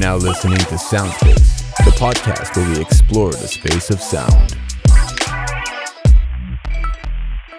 now listening to Soundspace, the podcast where we explore the space of sound.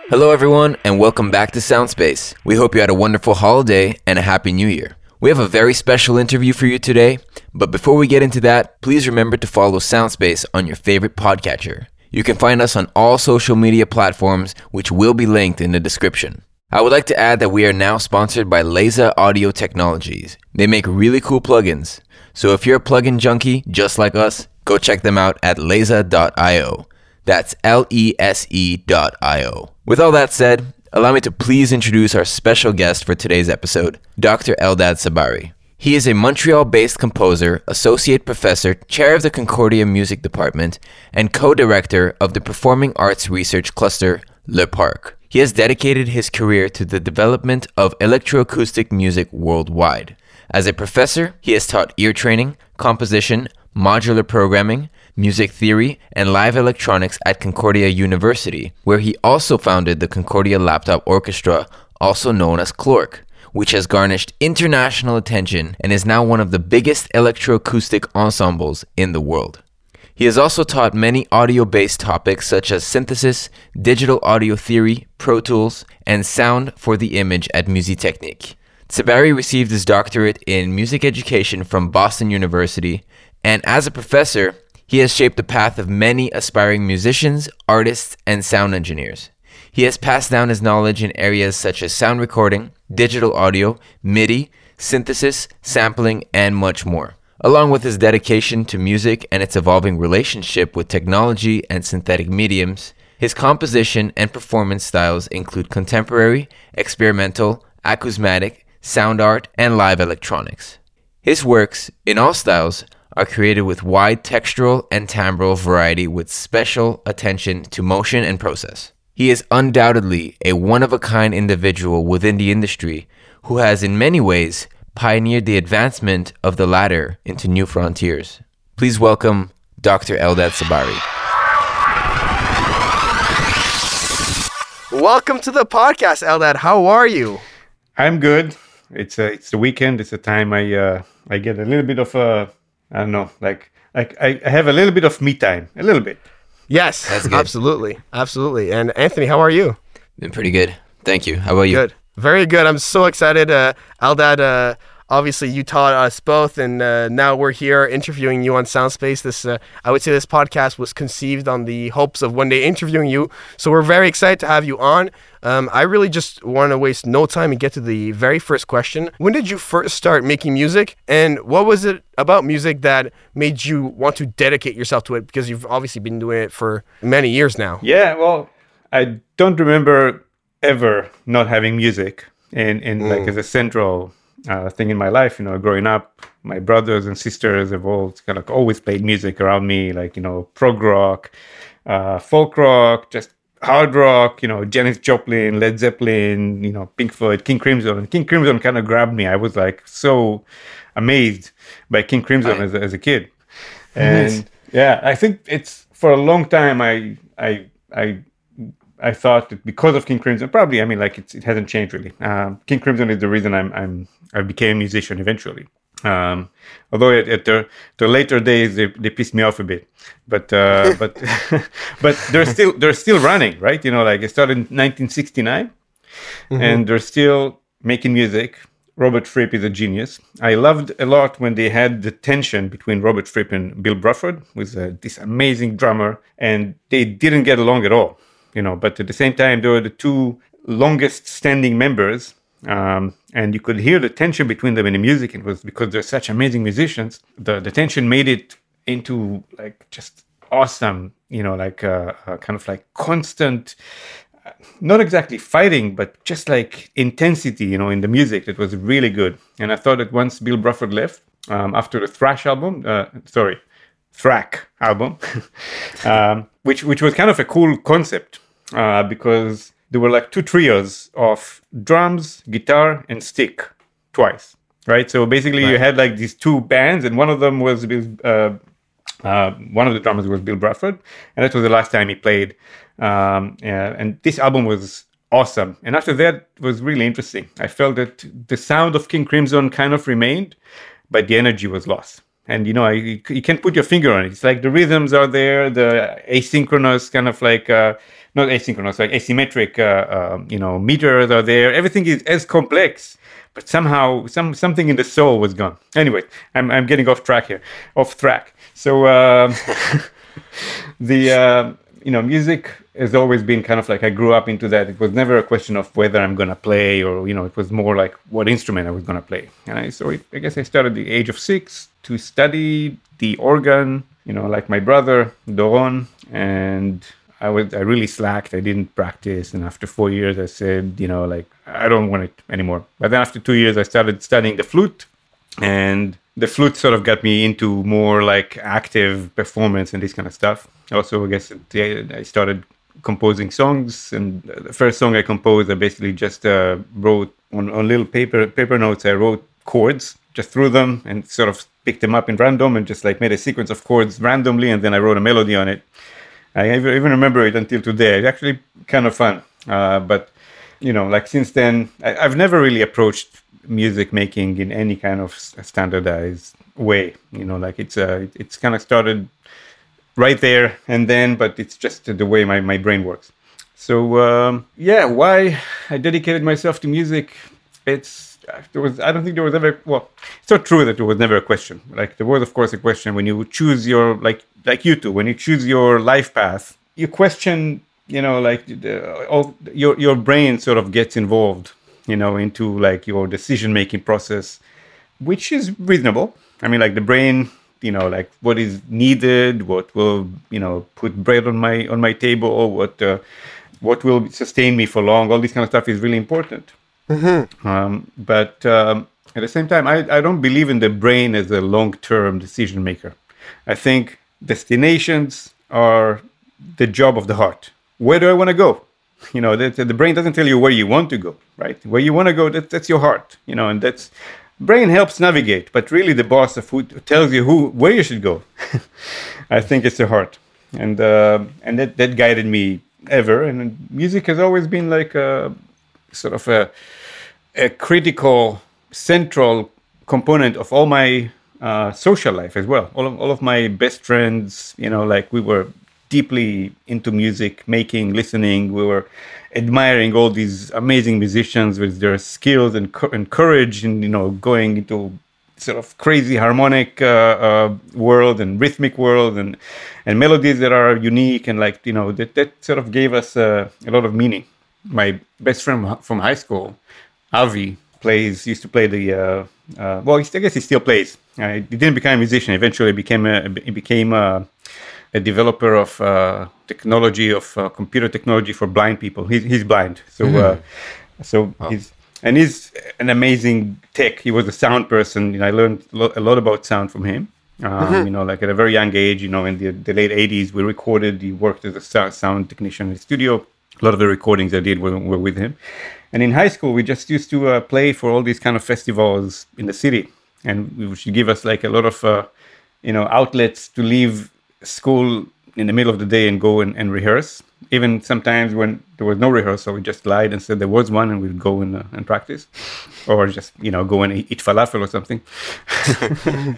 Hello, everyone, and welcome back to Soundspace. We hope you had a wonderful holiday and a happy new year. We have a very special interview for you today, but before we get into that, please remember to follow Soundspace on your favorite podcatcher. You can find us on all social media platforms, which will be linked in the description. I would like to add that we are now sponsored by Lese Audio Technologies. They make really cool plugins. So if you're a plugin junkie just like us, go check them out at lese.io. That's L E S E.io. With all that said, allow me to please introduce our special guest for today's episode, Dr. Eldad Tsabary. He is a Montreal based composer, associate professor, chair of the Concordia Music Department, and co director of the Performing Arts Research Cluster, Le Parc. He has dedicated his career to the development of electroacoustic music worldwide. As a professor, he has taught ear training, composition, modular programming, music theory, and live electronics at Concordia University, where he also founded the Concordia Laptop Orchestra, also known as CLOrk, which has garnished international attention and is now one of the biggest electroacoustic ensembles in the world. He has also taught many audio based topics such as synthesis, digital audio theory, Pro Tools, and sound for the image at Musitechnic. Tsabary received his doctorate in music education from Boston University, and as a professor, he has shaped the path of many aspiring musicians, artists, and sound engineers. He has passed down his knowledge in areas such as sound recording, digital audio, MIDI, synthesis, sampling, and much more. Along with his dedication to music and its evolving relationship with technology and synthetic mediums, his composition and performance styles include contemporary, experimental, acousmatic, sound art, and live electronics. His works, in all styles, are created with wide textural and timbral variety with special attention to motion and process. He is undoubtedly a one of a kind individual within the industry who has, in many ways, pioneered the advancement of the latter into new frontiers. Please welcome Dr. Eldad Tsabary. Welcome to the podcast, Eldad. How are you? I'm good. It's a, it's the weekend. It's a time I uh, I get a little bit of uh, I don't know, like like I, I have a little bit of me time, a little bit. Yes, absolutely, absolutely. And Anthony, how are you? Been pretty good. Thank you. How about you? Good. Very good. I'm so excited. Uh, Eldad, uh, obviously you taught us both, and uh, now we're here interviewing you on Soundspace. This, uh, I would say, this podcast was conceived on the hopes of one day interviewing you. So we're very excited to have you on. Um, I really just want to waste no time and get to the very first question. When did you first start making music, and what was it about music that made you want to dedicate yourself to it? Because you've obviously been doing it for many years now. Yeah, well, I don't remember ever not having music and and like as a central uh, thing in my life. You know, growing up, my brothers and sisters have all kind of always played music around me, like you know, prog rock, uh, folk rock, just hard rock. You know, Janis Joplin, Led Zeppelin, you know, Pink Floyd, King Crimson. And King Crimson kind of grabbed me. I was like so amazed by King Crimson as, a- as a kid, and yeah, I think it's for a long time. I I I I thought that because of King Crimson, probably I mean like it's, it hasn't changed really. Um, King Crimson is the reason I'm I'm I became a musician eventually. Um, although at, at the, the later days they, they pissed me off a bit, but uh, but but they're still they're still running, right? You know, like it started in 1969, and they're still making music. Robert Fripp is a genius. I loved a lot when they had the tension between Robert Fripp and Bill Bruford, who's uh, this amazing drummer, and they didn't get along at all you know but at the same time they were the two longest standing members um, and you could hear the tension between them in the music. It was because they're such amazing musicians. The, the tension made it into like just awesome you know like uh, uh, kind of like constant uh, not exactly fighting but just like intensity you know in the music. That was really good. And i thought that once bill bruford left um, after the thrash album uh, sorry THRAK album um, which which was kind of a cool concept because there were like two trios of drums, guitar, and stick twice, right? So basically, you had like these two bands, and one of them was Bill, uh, uh, one of the drummers was Bill Bruford, and that was the last time he played. Um, yeah, and this album was awesome. And after that it was really interesting. I felt that the sound of King Crimson kind of remained, but the energy was lost. and you know I, you can't put your finger on it. It's like the rhythms are there, the asynchronous kind of like uh, not asynchronous, like asymmetric, uh, uh, you know, meters are there. Everything is as complex, but somehow some something in the soul was gone. Anyway, I'm I'm getting off track here, off track. So um, the uh, you know music has always been kind of like I grew up into that. It was never a question of whether I'm gonna play or you know it was more like what instrument I was gonna play. And I so it, I guess I started at the age of six to study the organ. You know, like my brother Doron, and I was I really slacked. I didn't practice, and after four years, I said, you know, like I don't want it anymore. But then after two years, I started studying the flute, and the flute sort of got me into more like active performance and this kind of stuff. Also, I guess I started composing songs, and the first song I composed, I basically just uh, wrote on, on little paper paper notes. I wrote chords, just threw them, and sort of picked them up in random, and just like made a sequence of chords randomly, and then I wrote a melody on it I even remember it until today. It's actually kind of fun. Uh, but you know, like since then, I, have never really approached music making in any kind of standardized way. You know, like it's uh, it's kind of started right there and then, but it's just the way my, my brain works. So um, yeah, why I dedicated myself to music? It's there was I don't think there was ever well it's not true that there was never a question like there was of course a question when you choose your like like you do when you choose your life path you question you know like the, all your your brain sort of gets involved you know into like your decision making process which is reasonable. I mean like the brain you know like what is needed what will you know put bread on my on my table or what uh, what will sustain me for long all this kind of stuff is really important. Mm-hmm. um, but um, at the same time I, I don't believe in the brain as a long-term decision maker i think destinations are the job of the heart. Where do I want to go? You know, the, the brain doesn't tell you where you want to go, right? Where you want to go, that, that's your heart, you know, and that's brain helps navigate, but really the boss of who tells you who where you should go. I think it's the heart, and uh, and that that guided me ever. And music has always been like a sort of a a critical central component of all my uh, social life as well. All of, all of my best friends, you know, like we were deeply into music making, listening. We were admiring all these amazing musicians with their skills and, and courage, and you know, going into sort of crazy harmonic uh, uh, world and rhythmic world and and melodies that are unique and like you know that that sort of gave us uh, a lot of meaning. My best friend from high school, Avi, plays used to play the uh, uh, well, I guess he still plays. Uh, he didn't become a musician. Eventually, became a, he became a, a developer of uh, technology of uh, computer technology for blind people. He's, he's blind, so mm. so wow. he's and he's an amazing tech. He was a sound person. You know, I learned a lot about sound from him. Um, mm-hmm. You know, like at a very young age. You know, in the, the late '80s, we recorded. He worked as a sound technician in the studio. A lot of the recordings I did were, were with him and in high school, we just used to uh, play for all these kind of festivals in the city, and should give us like a lot of, uh, you know, outlets to leave school in the middle of the day and go and, and, rehearse. Even sometimes when there was no rehearsal, we just lied and said there was one, and we'd go and, uh, and practice, or just you know go and eat falafel or something.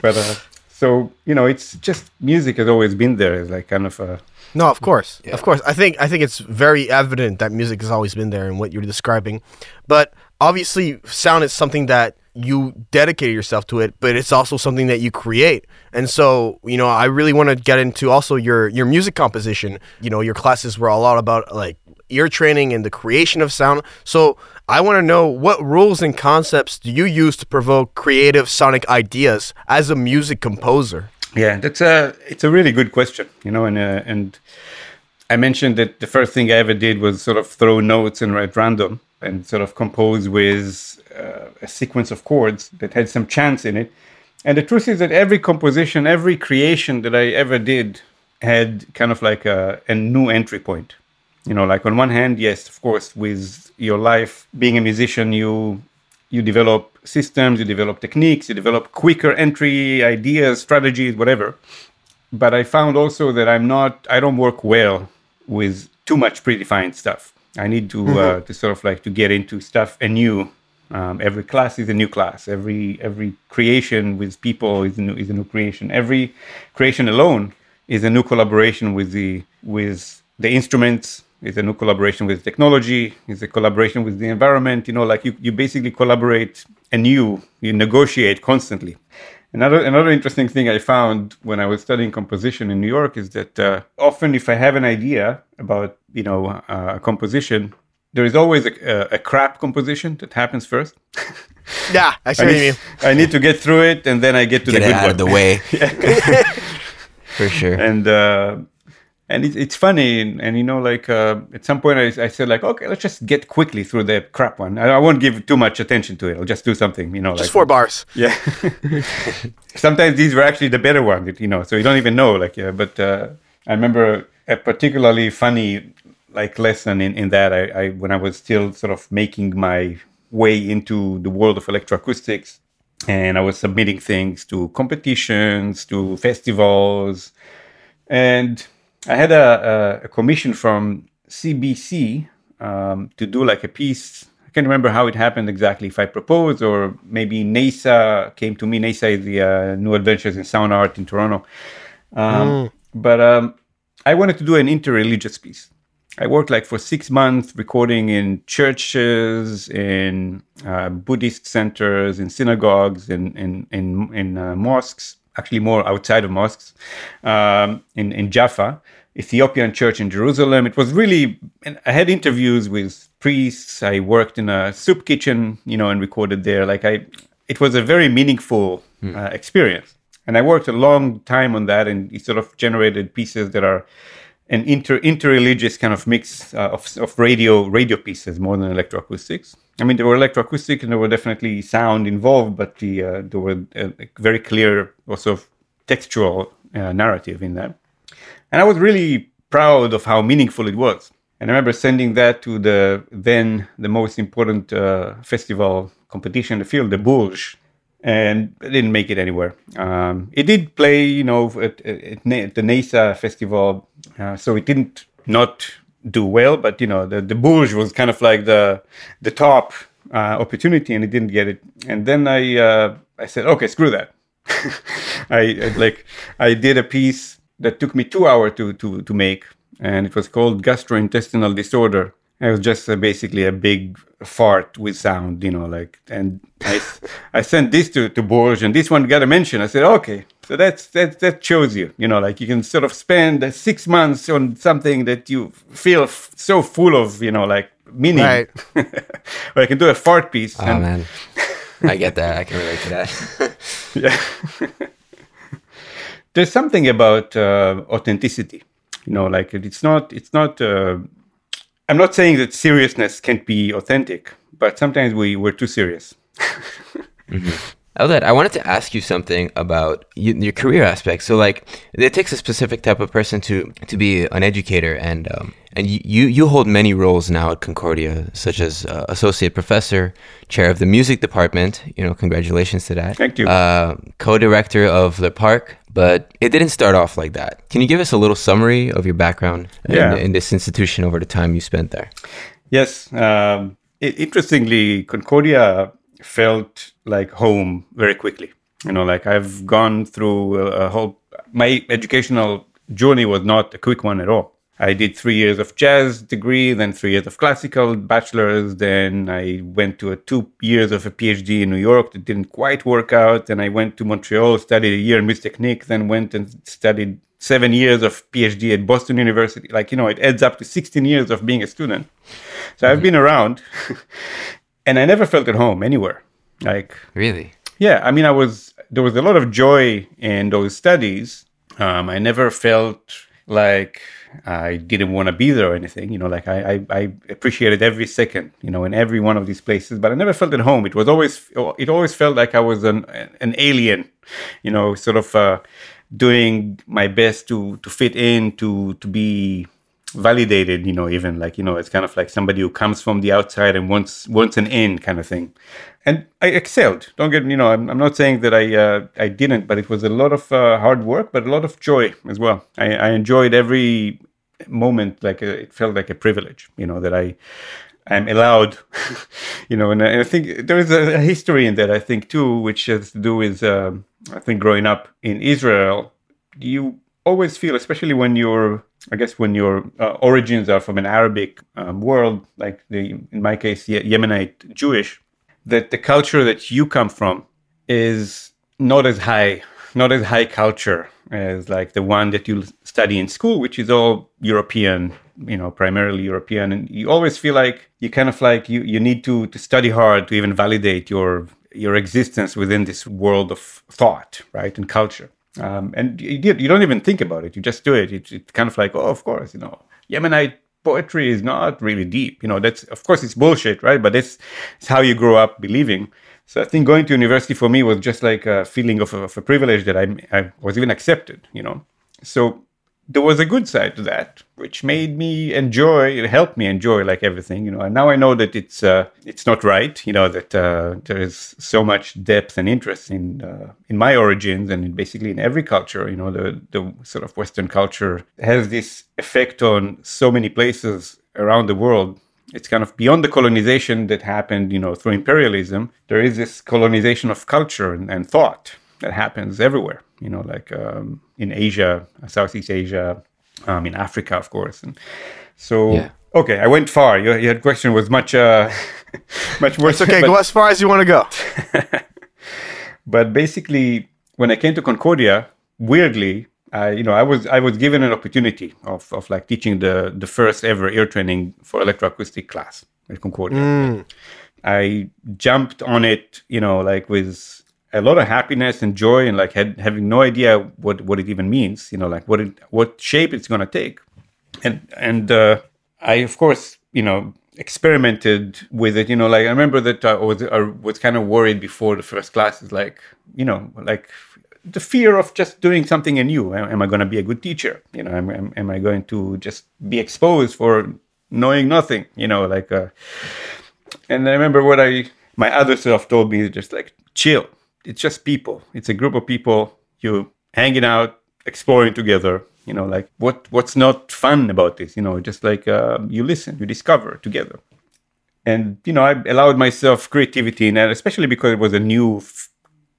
but uh, so you know, it's just music has always been there. It's like kind of a no, of course, yeah. of course. I think I think it's very evident that music has always been there in what you're describing, but obviously, sound is something that you dedicated yourself to it, but it's also something that you create. And so, you know, I really want to get into also your your music composition. You know, your classes were a lot about like ear training and the creation of sound. So, I want to know what rules and concepts do you use to provoke creative sonic ideas as a music composer? Yeah, that's a it's a really good question, you know, and uh, and I mentioned that the first thing I ever did was sort of throw notes and write random and sort of compose with uh, a sequence of chords that had some chance in it. And the truth is that every composition, every creation that I ever did had kind of like a, a new entry point. You know, like on one hand, yes, of course, with your life being a musician, you you develop systems, you develop techniques, you develop quicker entry ideas, strategies, whatever. But I found also that I'm not, I don't work well with too much predefined stuff. I need to uh, mm-hmm. uh, to sort of like to get into stuff anew Um, every class is a new class. Every every creation with people is a new, is a new creation. Every creation alone is a new collaboration with the with the instruments. Is a new collaboration with technology. Is a collaboration with the environment. You know, like you, you basically collaborate anew. You negotiate constantly. Another another interesting thing I found when I was studying composition in New York is that uh, often if I have an idea about you know uh, a composition, there is always a, a, a crap composition that happens first. Yeah, I see I what you need, mean. I need to get through it and then I get to Get the it good out one. of the way. For sure. and uh, and it, it's funny and, and you know like uh, at some point I, I said like okay let's just get quickly through the crap one. I, I won't give too much attention to it. I'll just do something you know Just like four bars. yeah. Sometimes these were actually the better ones you know so you don't even know like yeah but uh, I remember a particularly funny like lesson in, in that. I, I when I was still sort of making my way into the world of electroacoustics and I was submitting things to competitions to festivals and I had a, a, a commission from CBC um, to do like a piece. I can't remember how it happened exactly. If I proposed, or maybe NASA came to me. NASA is the uh, New Adventures in Sound Art in Toronto. Um, But um, I wanted to do an interreligious piece. I worked like for six months recording in churches, in uh, Buddhist centers, in synagogues, in in in, in uh, mosques. Actually, more outside of mosques, um, in in Jaffa, Ethiopian church in Jerusalem. It was really. I had interviews with priests. I worked in a soup kitchen, you know, and recorded there. Like I, it was a very meaningful uh, experience. And I worked a long time on that, and it sort of generated pieces that are an inter interreligious kind of mix uh, of, of radio radio pieces more than electroacoustics. I mean, there were electroacoustic and there were definitely sound involved, but the uh, there were a, a very clear also textual uh, narrative in that. And I was really proud of how meaningful it was. And I remember sending that to the then the most important uh, festival competition in the field, the Bourges, and it didn't make it anywhere. Um, it did play, you know, at, at, at the NASA festival, uh, so it didn't not do well. But you know, the the Bourges was kind of like the the top uh, opportunity, and he didn't get it. And then I uh, I said, okay, screw that. I, I like I did a piece that took me two hours to to to make, and it was called gastrointestinal disorder. It was just uh, basically a big fart with sound, you know, like. And I, I sent this to to Bourges, and this one got a mention. I said, okay, so that's that that shows you, you know, like you can sort of spend six months on something that you feel f- so full of, you know, like meaning. Right. or I can do a fart piece. Oh and- man, I get that. I can relate to that. yeah. There's something about uh, authenticity, you know, like it's not, it's not, uh, I'm not saying that seriousness can't be authentic, but sometimes we, we're too serious. Eldad, I wanted to ask you something about your career aspect. So, like, it takes a specific type of person to to be an educator, and um, and you you hold many roles now at Concordia, such as uh, associate professor, chair of the music department. You know, congratulations to that. Thank you. Uh, co-director of the park, but it didn't start off like that. Can you give us a little summary of your background Yeah. in, in this institution over the time you spent there? Yes. Um, i interestingly, Concordia felt like home very quickly. You know, like I've gone through a, a whole, my educational journey was not a quick one at all. I did three years of jazz degree, then three years of classical bachelor's. Then I went to a two years of a PhD in New York that didn't quite work out. Then I went to Montreal, studied a year in Musitechnic, then went and studied seven years of PhD at Boston University. Like, you know, it adds up to 16 years of being a student. So I've mm-hmm. been around and I never felt at home anywhere. Like, Really? yeah, I mean, I was, there was a lot of joy in those studies. Um, I never felt like I didn't want to be there or anything, you know, like I, I, I appreciated every second, you know, in every one of these places, but I never felt at home. It was always, it always felt like I was an, an alien, you know, sort of, uh, doing my best to, to fit in, to, to be, validated you know even like you know it's kind of like somebody who comes from the outside and wants wants an in kind of thing and i excelled. Don't get you know i'm, I'm not saying that i uh, i didn't but it was a lot of uh, hard work but a lot of joy as well. I, I enjoyed every moment like uh it felt like a privilege you know that i I'm allowed, you know, and I think there is a history in that, I think, too, which has to do with, um, I think, growing up in Israel, you always feel, especially when you're, I guess, when your uh, origins are from an Arabic um, world, like the, in my case, Yemenite Jewish, that the culture that you come from is not as high, not as high culture as like the one that you study in school, which is all European, you know, primarily European. And you always feel like you kind of like you, you need to, to study hard to even validate your your existence within this world of thought, right, and culture. Um, and you, you don't even think about it; you just do it. It's, it's kind of like, oh, of course, you know, Yemenite poetry is not really deep. You know, that's of course it's bullshit, right? But it's, it's how you grow up believing. So I think going to university for me was just like a feeling of a, of a privilege that I, I was even accepted, you know. So there was a good side to that, which made me enjoy. It helped me enjoy like everything, you know. And now I know that it's uh, it's not right, you know, that uh, there is so much depth and interest in uh, in my origins and in basically in every culture. You know, the the sort of Western culture has this effect on so many places around the world it's kind of beyond the colonization that happened, you know, through imperialism. There is this colonization of culture and, and thought that happens everywhere, you know, like um, in Asia, Southeast Asia, um, in Africa, of course. And so, yeah. okay, I went far. Your, your question was much, uh, much more. It's okay. But, go as far as you want to go. but basically, when I came to Concordia, weirdly, I, you know, I was I was given an opportunity of, of like teaching the the first ever ear training for electroacoustic class at Concordia. Mm. I jumped on it, you know, like with a lot of happiness and joy, and like had having no idea what what it even means, you know, like what it what shape it's gonna take, and and uh, I of course, you know, experimented with it. You know, like I remember that I was I was kind of worried before the first classes, like you know, like the fear of just doing something anew. Am I going to be a good teacher? You know, am, am, am, I going to just be exposed for knowing nothing? You know, like, uh, and I remember what I, my other self told me, just like, chill. It's just people. It's a group of people. You hanging out, exploring together. You know, like what what's not fun about this? You know, just like uh, you listen, you discover together. And you know, I allowed myself creativity in that, especially because it was a new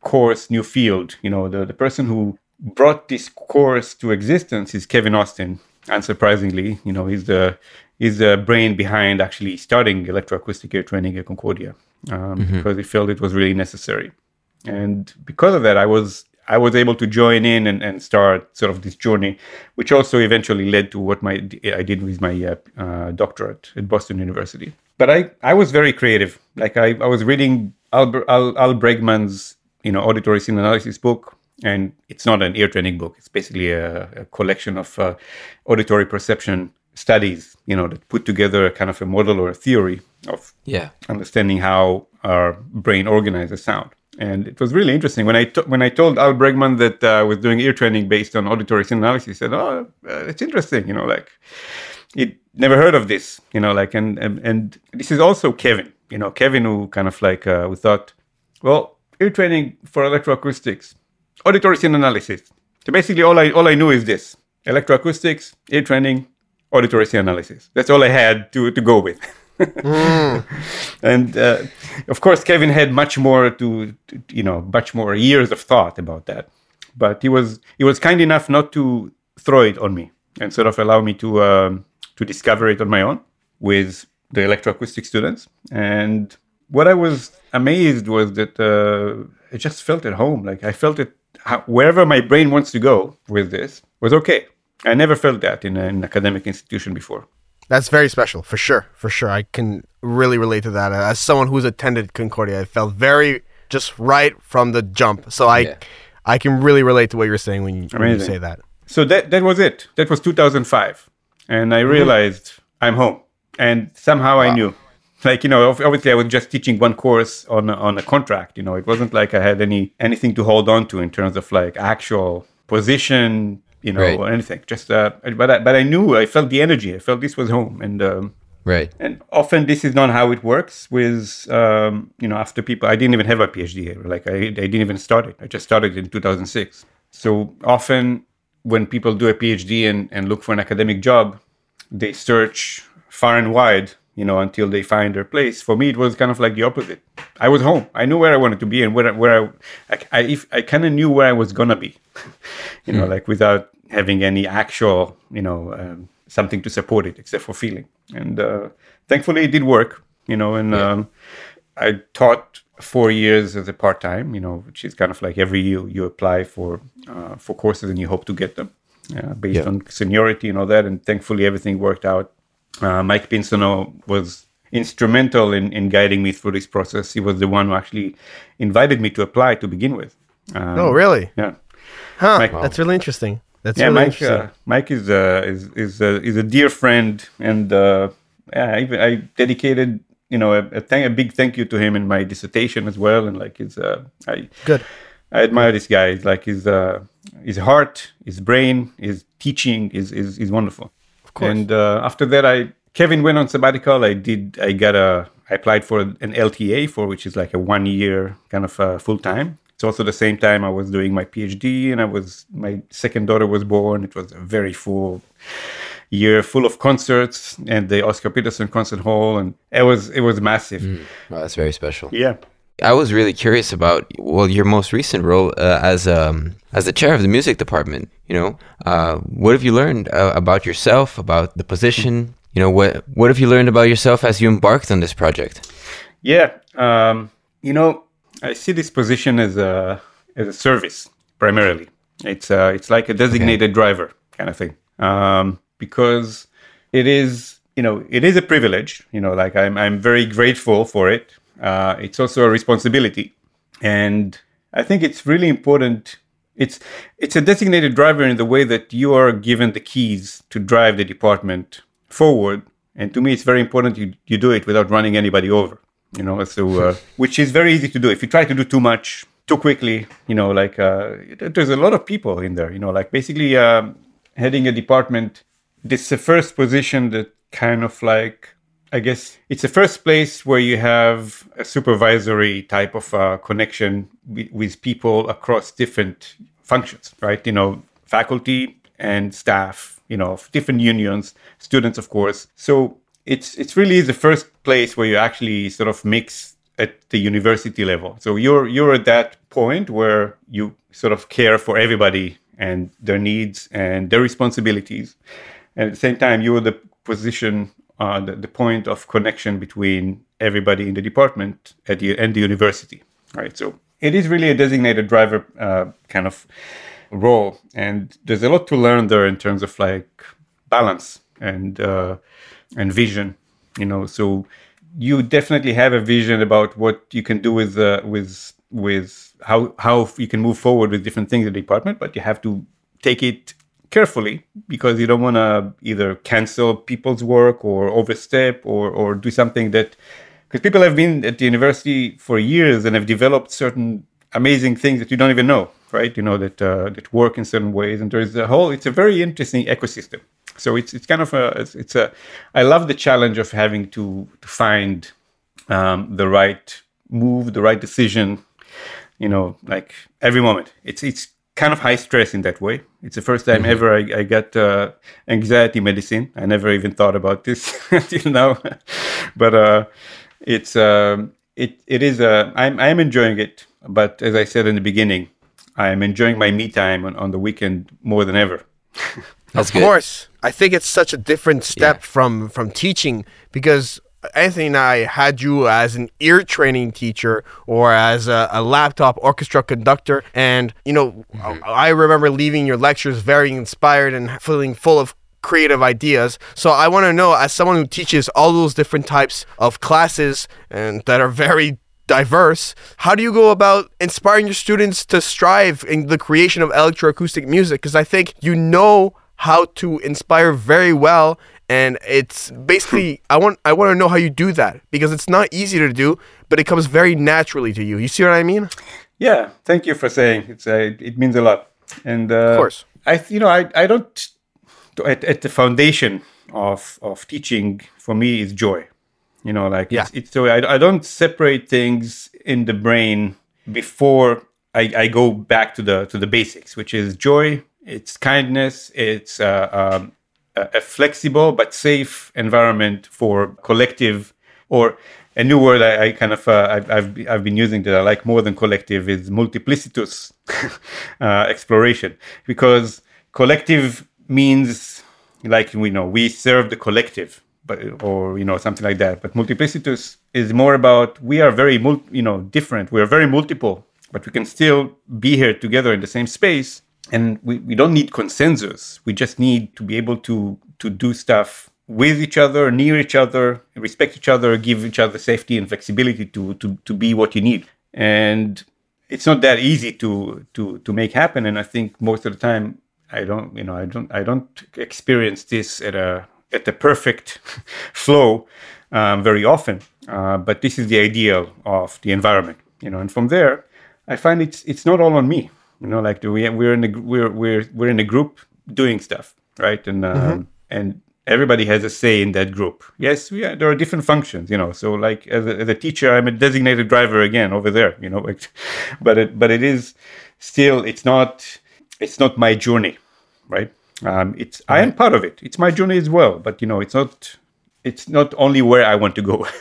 course, new field. You know, the, the person who brought this course to existence is Kevin Austin. Unsurprisingly, you know, he's the he's the brain behind actually starting electroacoustic ear training at Concordia um, mm-hmm. because he felt it was really necessary. And because of that, I was I was able to join in and, and start sort of this journey, which also eventually led to what my I did with my uh, uh, doctorate at Boston University. But I, I was very creative. Like I, I was reading Albert, Al, Al Bregman's you know auditory scene analysis book and it's not an ear training book it's basically a, a collection of uh, auditory perception studies you know that put together a kind of a model or a theory of yeah understanding how our brain organizes sound and it was really interesting when I t- when I told Al Bregman that uh, I was doing ear training based on auditory analysis. He said, "Oh, uh, it's interesting, you know, like he never heard of this, you know, like and and, and this is also Kevin, you know, Kevin who kind of like uh, we thought, well, ear training for electroacoustics, auditory scene analysis. So basically, all I all I knew is this: electroacoustics, ear training, auditory scene analysis. That's all I had to to go with. mm. And uh, of course, Kevin had much more to, to, you know, much more years of thought about that. But he was he was kind enough not to throw it on me and sort of allow me to um, to discover it on my own with the electroacoustic students. And what I was amazed was that uh, I just felt at home. Like I felt it wherever my brain wants to go with this was okay. I never felt that in an academic institution before. That's very special, for sure, for sure. I can really relate to that. As someone who's attended Concordia, I felt very just right from the jump. So I, yeah. I can really relate to what you're saying when you, when you, say that. So that that was it. That was 2005, and I mm-hmm. realized mm-hmm. I'm home. And somehow wow. I knew like you know obviously i was just teaching one course on on a contract you know it wasn't like i had any anything to hold on to in terms of like actual position you know right. or anything just uh but I, but i knew i felt the energy i felt this was home and um right and often this is not how it works with um you know after people i didn't even have a phd like i, I didn't even start it i just started in 2006 so often when people do a phd and, and look for an academic job they search far and wide you know, until they find their place. For me, it was kind of like the opposite. I was home. I knew where I wanted to be and where where I I, I, if, I kind of knew where I was gonna be, you know, like without having any actual, you know, um, something to support it except for feeling. And uh, thankfully, it did work, you know. And um, I taught four years as a part time, you know, which is kind of like every year you apply for uh, for courses and you hope to get them uh, based Yeah. on seniority and all that. And thankfully, everything worked out. Uh, Mike Pinsonneault was instrumental in, in guiding me through this process. He was the one who actually invited me to apply to begin with. Um, Oh, really? Yeah. Huh? Mike- That's really interesting. That's yeah, really Mike. Uh, Mike is uh, is is a, is a dear friend, and uh, yeah, I, I dedicated you know a, a, thank, a big thank you to him in my dissertation as well, and like his uh, I Good. I admire this guy. He's like his uh, his heart, his brain, his teaching is is, is wonderful. Of course. And uh, after that, I Kevin went on sabbatical. I did. I got a. I applied for an LTA for which is like a one year kind of uh, full time. It's also the same time I was doing my PhD, and I was my second daughter was born. It was a very full year, full of concerts and the Oscar Peterson Concert Hall, and it was it was massive. Wow, that's very special. Yeah. I was really curious about well your most recent role uh, as um, as the chair of the music department. You know, uh, what have you learned uh, about yourself, about the position? You know, what what have you learned about yourself as you embarked on this project? Yeah, um, you know, I see this position as a as a service primarily. It's uh, it's like a designated driver kind of thing, um, because it is you know it is a privilege. You know, like I'm I'm very grateful for it. Uh, it's also a responsibility, and I think it's really important. It's it's a designated driver in the way that you are given the keys to drive the department forward. And to me, it's very important you, you do it without running anybody over. You know, so uh, which is very easy to do. If you try to do too much too quickly, you know, like uh, there's a lot of people in there. You know, like basically um, heading a department. This is the first position that kind of like I guess it's the first place where you have a supervisory type of uh, connection wi- with people across different functions, right? You know, faculty and staff, you know, different unions, students, of course. So it's it's really the first place where you actually sort of mix at the university level. So you're you're at that point where you sort of care for everybody and their needs and their responsibilities, and at the same time you're the position uh, the, the point of connection between everybody in the department at the and the university right? So it is really a designated driver uh, kind of role. And there's a lot to learn there in terms of like balance and uh, and vision you know so you definitely have a vision about what you can do with uh, with with how how you can move forward with different things in the department but you have to take it carefully because you don't want to either cancel people's work or overstep or or do something that because people have been at the university for years and have developed certain amazing things that you don't even know right? You know that uh, that work in certain ways and there's a whole it's a very interesting ecosystem so it's it's kind of a it's, it's a i love the challenge of having to to find um, the right move the right decision you know like every moment. It's it's kind of high stress in that way. It's the first time ever i, I got uh, anxiety medicine. I never even thought about this until now. But uh it's um it it is uh i'm i'm enjoying it. But as i said in the beginning i'm enjoying my me time on, on the weekend more than ever That's of good. course. I think it's such a different step Yeah. from from teaching because Anthony and I had you as an ear training teacher or as a, a laptop orchestra conductor, and you know I I remember leaving your lectures very inspired and feeling full of creative ideas. So I want to know, as someone who teaches all those different types of classes and that are very diverse. How do you go about inspiring your students to strive in the creation of electroacoustic music? Because I think you know how to inspire very well, and it's basically I want I want to know how you do that because it's not easy to do, but it comes very naturally to you. You see what I mean? Yeah, thank you for saying it's uh, it means a lot. And uh, Of course. I you know I I don't at, at the foundation of of teaching for me is joy. You know, like it's, Yeah. it's so I, I don't separate things in the brain before I, I go back to the to the basics, which is joy, it's kindness, it's uh, um, a, flexible but safe environment for collective or a new word I, I kind of uh, I've, I've been using that I like more than collective is multiplicitous uh, exploration. Because collective means like we know we serve the collective but or you know something like that. But multiplicitous is more about we are very you know different. We are very multiple but we can still be here together in the same space and we, we don't need consensus we just need to be able to to do stuff with each other near each other respect each other give each other safety and flexibility to to, to be what you need and it's not that easy to to to make happen and i think most of the time i don't you know i don't i don't experience this at a at the perfect flow um, very often. Uh, but this is the ideal of the environment, you know. And from there, I find it's it's not all on me, you know. Like we we're in a we're we're we're in a group doing stuff, right? And um, mm-hmm. and everybody has a say in that group. Yes, we are, there are different functions, you know. So like as a, as a teacher, I'm a designated driver again over there, you know. but it but it is still it's not it's not my journey, right? Um, it's I am part of it. It's my journey as well, but you know, it's not it's not only where I want to go.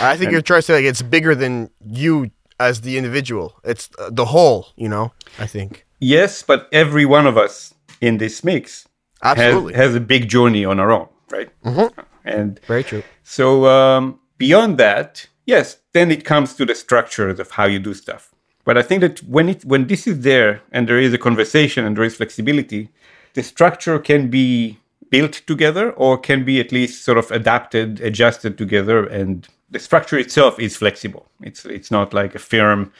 I think and, you're trying to say like it's bigger than you as the individual. It's uh, the whole, you know. I think. Yes, but every one of us in this mix absolutely has, has a big journey on our own, right? Mm-hmm. And very true. So um, beyond that, yes, then it comes to the structures of how you do stuff. But I think that when it when this is there and there is a conversation and there is flexibility, the structure can be built together or can be at least sort of adapted, adjusted together, and the structure itself is flexible. It's it's not like a firm,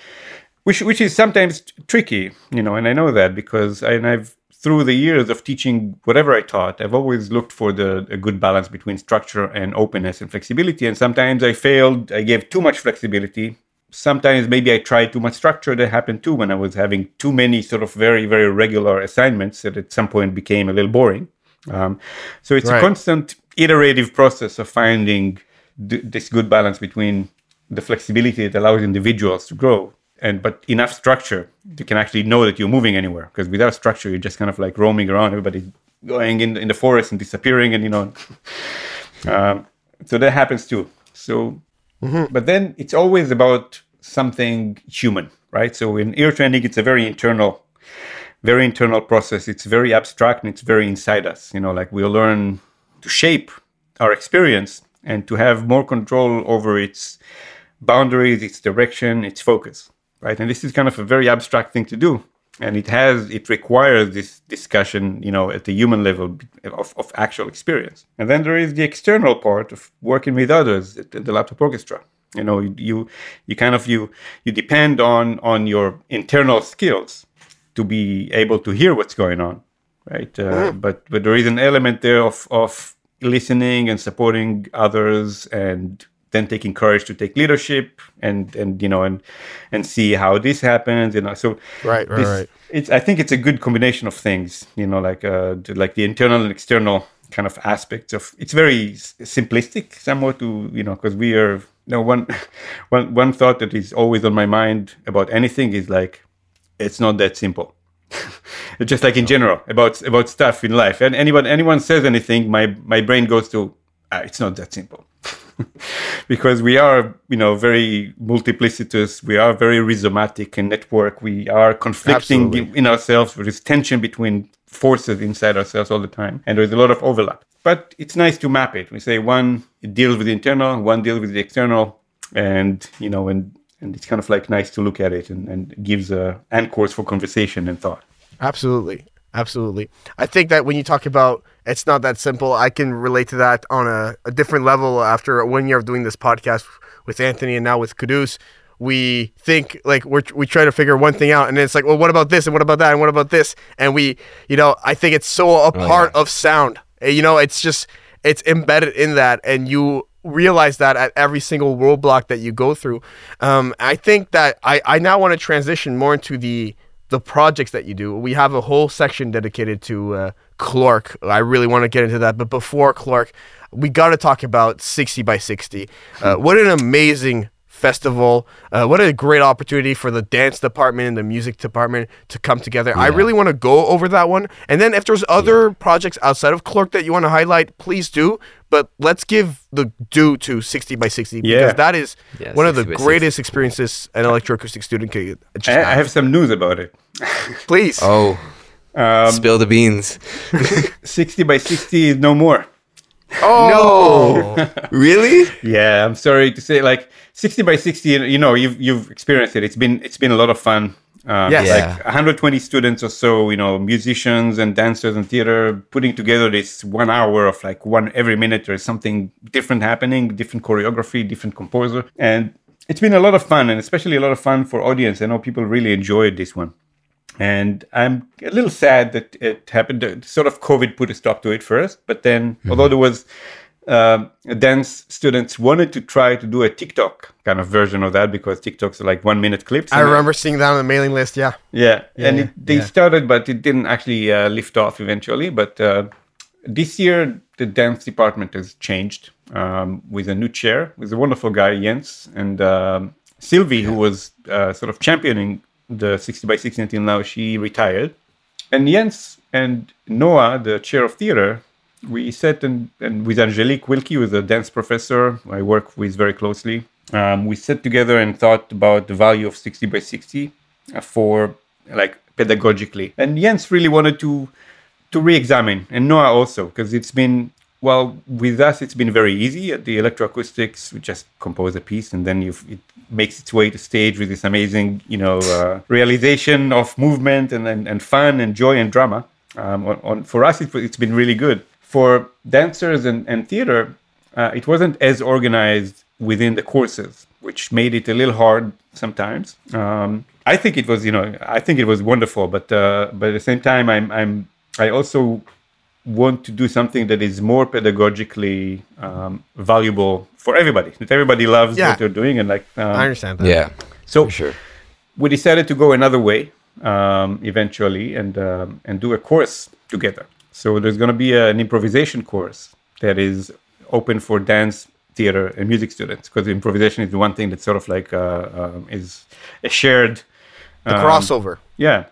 which which is sometimes tricky, you know. And I know that because I, and I've through the years of teaching whatever I taught, I've always looked for the a good balance between structure and openness and flexibility. And sometimes I failed. I gave too much flexibility sometimes maybe I tried too much structure. That happened too when I was having too many sort of very, very regular assignments that at some point became a little boring. Um, so it's right. a constant iterative process of finding th- this good balance between the flexibility that allows individuals to grow and but enough structure you can actually know that you're moving anywhere because without structure you're just kind of like roaming around everybody going in, in the forest and disappearing and you know um, so that happens too so Mm-hmm. But then it's always about something human, right? So in ear training, it's a very internal, very internal process. It's very abstract and it's very inside us. You know, like we'll learn to shape our experience and to have more control over its boundaries, its direction, its focus, right? And this is kind of a very abstract thing to do and it has it requires this discussion you know at the human level of, of actual experience and then there is the external part of working with others at the laptop orchestra you know you you kind of you you depend on on your internal skills to be able to hear what's going on right uh, mm. but but there is an element there of of listening and supporting others and then taking courage to take leadership and and you know and and see how this happens you know so right right, this, right. it's i think it's a good combination of things you know like uh like the internal and external kind of aspects of it's very simplistic somewhat to you know because we are you know one one one thought that is always on my mind about anything is like it's not that simple just like in general about about stuff in life and anyone anyone says anything my my brain goes to ah, it's not that simple because we are, you know, very multiplicitous. We are very rhizomatic in network. We are conflicting in, in ourselves. There is tension between forces inside ourselves all the time, and there's a lot of overlap. But it's nice to map it. We say one deals with the internal, one deals with the external, and you know, and and it's kind of like nice to look at it and, and gives a anchors for conversation and thought. Absolutely. Absolutely. I think that when you talk about it's not that simple, I can relate to that on a, a different level after one year of doing this podcast with Anthony and now with Quddus. We think like we we try to figure one thing out, and it's like, well, what about this, and what about that, and what about this, and we, you know, I think it's so a part oh, yeah. of sound. Eh, you know, it's just it's embedded in that, and you realize that at every single roadblock that you go through. Um, I think that I I now want to transition more into the the projects that you do. We have a whole section dedicated to uh, CLOrk. I really want to get into that, but before CLOrk, we got to talk about 60 by 60. Uh, what an amazing festival. Uh, what a great opportunity for the dance department and the music department to come together. I really want to go over that one. And then if there's other projects outside of CLOrk that you want to highlight, please do. But let's give the due to 60 by 60 Yeah. because that is Yeah, one of the 60 greatest experiences an electroacoustic student can just I, I have. have some news about it. Please. Oh, Um, spill the beans. 60 by 60 is no more. Oh, no! Really? Yeah, I'm sorry to say, like 60 by 60, you know, you've you've experienced it. It's been it's been a lot of fun. Um, Yes. Yeah. like 120 students or so, you know, musicians and dancers and theater putting together this one hour of like one every minute there's something different happening, different choreography, different composer, and it's been a lot of fun and especially a lot of fun for audience. I know people really enjoyed this one. And I'm a little sad that it happened. Sort of COVID put a stop to it first, but then, although there was um, dance students wanted to try to do a TikTok kind of version of that because TikToks are like one minute clips. I and, uh, remember seeing that on the mailing list. Yeah. Yeah, and yeah, it, they yeah. started, but it didn't actually uh, lift off eventually. But uh, this year, the dance department has changed um, with a new chair, with a wonderful guy Jens and um, Sylvie, who was uh, sort of championing the 60 by 60 until now. She retired, and Jens and Noah, the chair of theater, we sat and, and with Angelique Willkie, who is a dance professor I work with very closely. Um, we sat together and thought about the value of 60 by 60 uh, for like pedagogically. And Jens really wanted to to re-examine, and Noah also, because it's been well with us. It's been very easy at the electroacoustics. We just compose a piece, and then it makes its way to stage with this amazing, you know, uh, realization of movement and, and and fun and joy and drama. Um, on, on for us, it, it's been really good. For dancers and, and theater, uh, it wasn't as organized within the courses, which made it a little hard sometimes. Um, I think it was, you know, I think it was wonderful, but uh, but at the same time, I'm I'm I also want to do something that is more pedagogically um, valuable for everybody. That everybody loves Yeah. what they're doing, and like um, I understand that. Yeah, so for sure. we decided to go another way um, eventually and um, and do a course together. So there's going to be an improvisation course that is open for dance, theater, and music students because improvisation is the one thing that sort of like uh, um, is a shared The um, crossover. Yeah,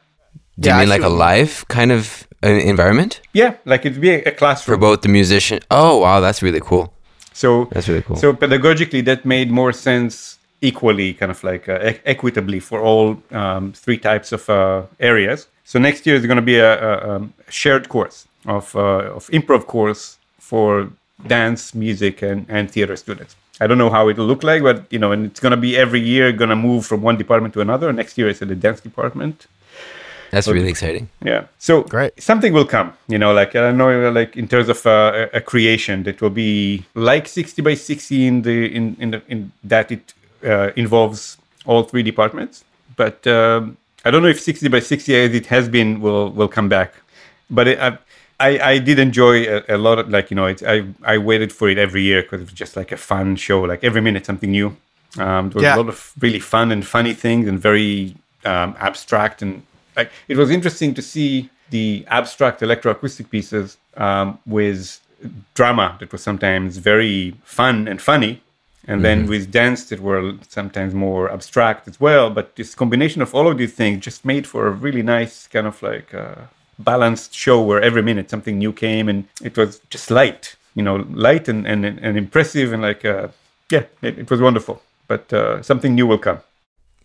Do you Yeah, I mean like see a live kind of uh, environment yeah, like it'd be a, a for both the musician? Oh, wow, that's really cool. So That's really cool. So pedagogically, that made more sense equally, kind of like uh, e- equitably for all um, three types of uh, areas. So next year is going to be a, a, um, shared course of uh, of improv course for dance, music, and, and theater students. I don't know how it'll look like, but you know, and it's going to be every year going to move from one department to another. Next year it's in the dance department. That's really exciting. Yeah. So Great. something will come, you know, like I know, like in terms of uh, a, a creation that will be like 60 by 60 in the in in, the, in that it uh, involves all three departments. But um, I don't know if 60 by 60 as it has been will will come back. But it, I, I I did enjoy a, a lot of like you know it's, I I waited for it every year because it was just like a fun show. Like every minute something new. Um, there was Yeah. a lot of really fun and funny things and very um, abstract and like it was interesting to see the abstract electroacoustic pieces um, with drama that was sometimes very fun and funny and then with dance that were sometimes more abstract as well but this combination of all of these things just made for a really nice kind of like uh, balanced show where every minute something new came and it was just light you know light and and, and impressive and like uh, yeah it, it was wonderful. But uh, something new will come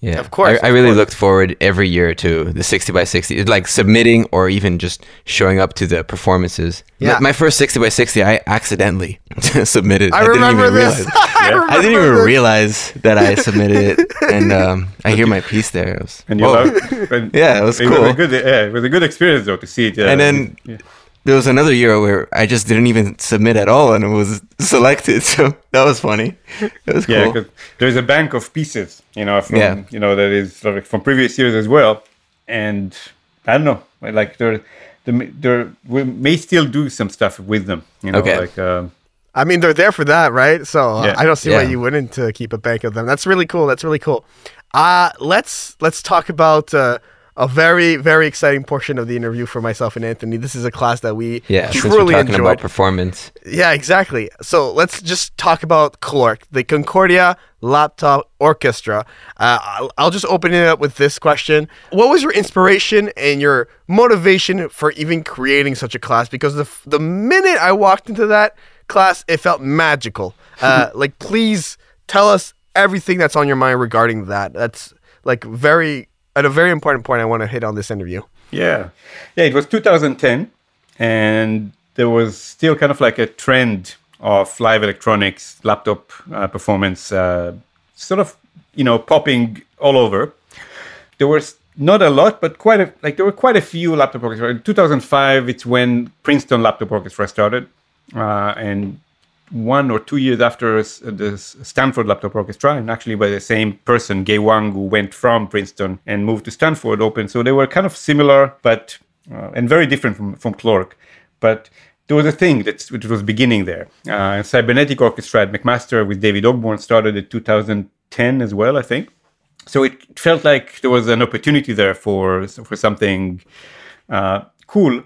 Yeah, Of course, I, I really course. looked forward every year to the 60 by 60, like submitting or even just showing up to the performances. Yeah. My, first 60 by 60, I accidentally submitted. I remember this. I I didn't even this. realize that I submitted it, and um, I hear my piece there. It was- and you whoa. love and Yeah, it was it cool. was a good yeah, it was a good experience though to see it uh, And then- yeah. There was another year where I just didn't even submit at all, and it was selected. So that was funny. It was Yeah, cool. because there's a bank of pieces, you know, from Yeah. you know that is sort of from previous years as well, and I don't know, like there, there, there we may still do some stuff with them, you know, Okay. like um, I mean, they're there for that, right? So uh, Yeah. I don't see why you wouldn't uh, keep a bank of them. That's really cool. That's really cool. Uh let's let's talk about uh, a very, very exciting portion of the interview for myself and Anthony. This is a class that we Yeah, truly talking enjoyed. about performance. Yeah, exactly. So let's just talk about CLOrk, the Concordia Laptop Orchestra. Uh, I'll, I'll just open it up with this question. What was your inspiration and your motivation for even creating such a class? Because the, the minute I walked into that class, it felt magical. Uh, like, please tell us everything that's on your mind regarding that. That's like very, at a very important point I want to hit on this interview. Yeah, yeah. It was 2010, and there was still kind of like a trend of live electronics, laptop uh, performance, uh, sort of you know popping all over. There was not a lot, but quite a like there were quite a few laptop orchestras. In 2005, it's when Princeton Laptop Orchestra started, uh, and one or two years after the Stanford Laptop Orchestra, and actually by the same person, Ge Wang, who went from Princeton and moved to Stanford, opened. So they were kind of similar, but uh, and very different from from CLOrk. But there was a thing that was beginning there. Uh, Cybernetic Orchestra at McMaster with David Ogborn started in 2010 as well, I think. So it felt like there was an opportunity there for for something uh, cool,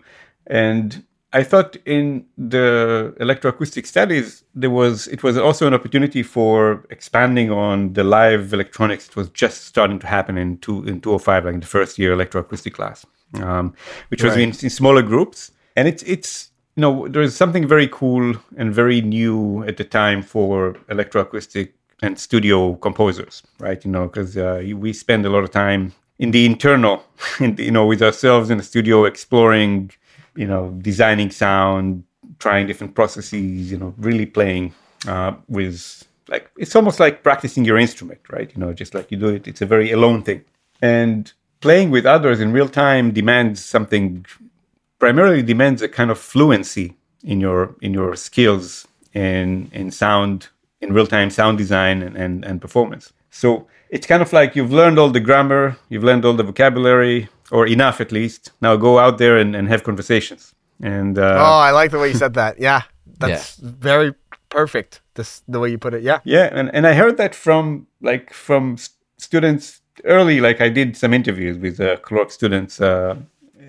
and I thought in the electroacoustic studies there was it was also an opportunity for expanding on the live electronics. It was just starting to happen in two in 205, like in the first year electroacoustic class, um, which was in, in smaller groups, and it's it's you know there is something very cool and very new at the time for electroacoustic and studio composers, right? You know, because uh, we spend a lot of time in the internal, in the, you know, with ourselves in the studio, exploring, you know, designing sound, trying different processes, you know, really playing uh, with like it's almost like practicing your instrument, right? You know, just like you do it, it's a very alone thing, and playing with others in real time demands something. Primarily demands a kind of fluency in your in your skills in in sound in real-time sound design and, and, and performance. So it's kind of like you've learned all the grammar, you've learned all the vocabulary, or enough at least. Now go out there and, and have conversations. And uh, Oh, I like the way you said that. Yeah, that's very perfect. This the way you put it. Yeah. yeah, and, and I heard that from like from s- students early. Like I did some interviews with uh, CLOrk students, uh,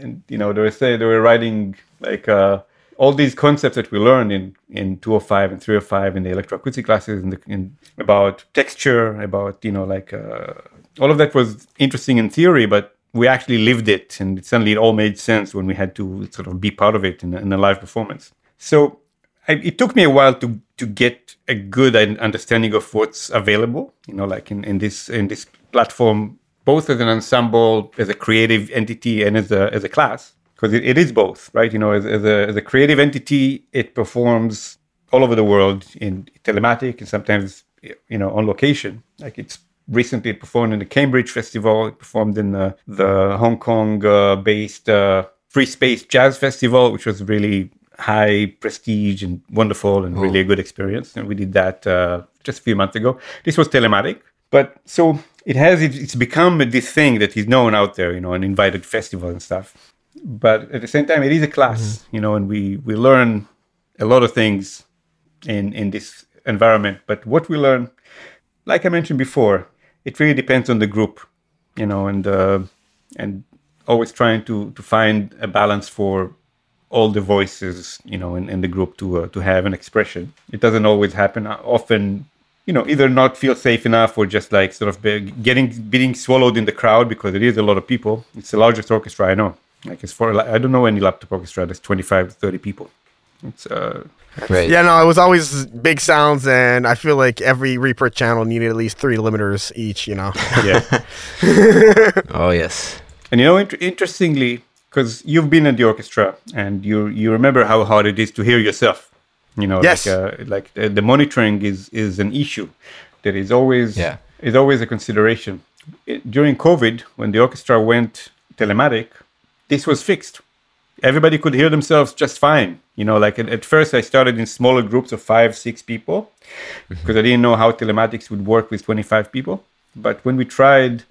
and you know they were say they were writing like uh, all these concepts that we learned in in 205 and 305 in the electroacoustic classes in, the, in about texture, about you know like uh, all of that was interesting in theory, but we actually lived it, and suddenly it all made sense when we had to sort of be part of it in a, in a live performance. So I, it took me a while to to get a good understanding of what's available. You know, like in, in this in this platform, both as an ensemble, as a creative entity, and as a as a class, because it, it is both, right? You know, as, as a as a creative entity, it performs all over the world in telematic and sometimes you know on location. Like it's recently it performed in the Cambridge Festival. It performed in the, the Hong Kong uh, based uh, Free Space Jazz Festival, which was really high prestige and wonderful and really a good experience. And we did that uh, just a few months ago. This was telematic, but so it has it's become this thing that is known out there, you know, an invited festival and stuff. But at the same time, it is a class, you know, and we we learn a lot of things in in this environment. But what we learn, like I mentioned before, it really depends on the group, you know, and uh, and always trying to to find a balance for all the voices, you know, in, in the group to uh, to have an expression. It doesn't always happen. Uh, Often, you know, either not feel safe enough or just like sort of be, getting being swallowed in the crowd because it is a lot of people. It's the largest orchestra I know. Like it's for I don't know any laptop orchestra that's 25 to 30 people. It's uh Right. Yeah, no, it was always big sounds, and I feel like every Reaper channel needed at least three limiters each. You know. yeah. Oh yes. And you know, int- interestingly, because you've been in the orchestra and you you remember how hard it is to hear yourself. You know, Yes. like, uh, like the, the monitoring is is an issue that is always Yeah. is always a consideration. It- during COVID, when the orchestra went telematic, this was fixed. Everybody could hear themselves just fine. You know, like at, at first, I started in smaller groups of five, six people because I didn't know how telematics would work with 25 people. But when we tried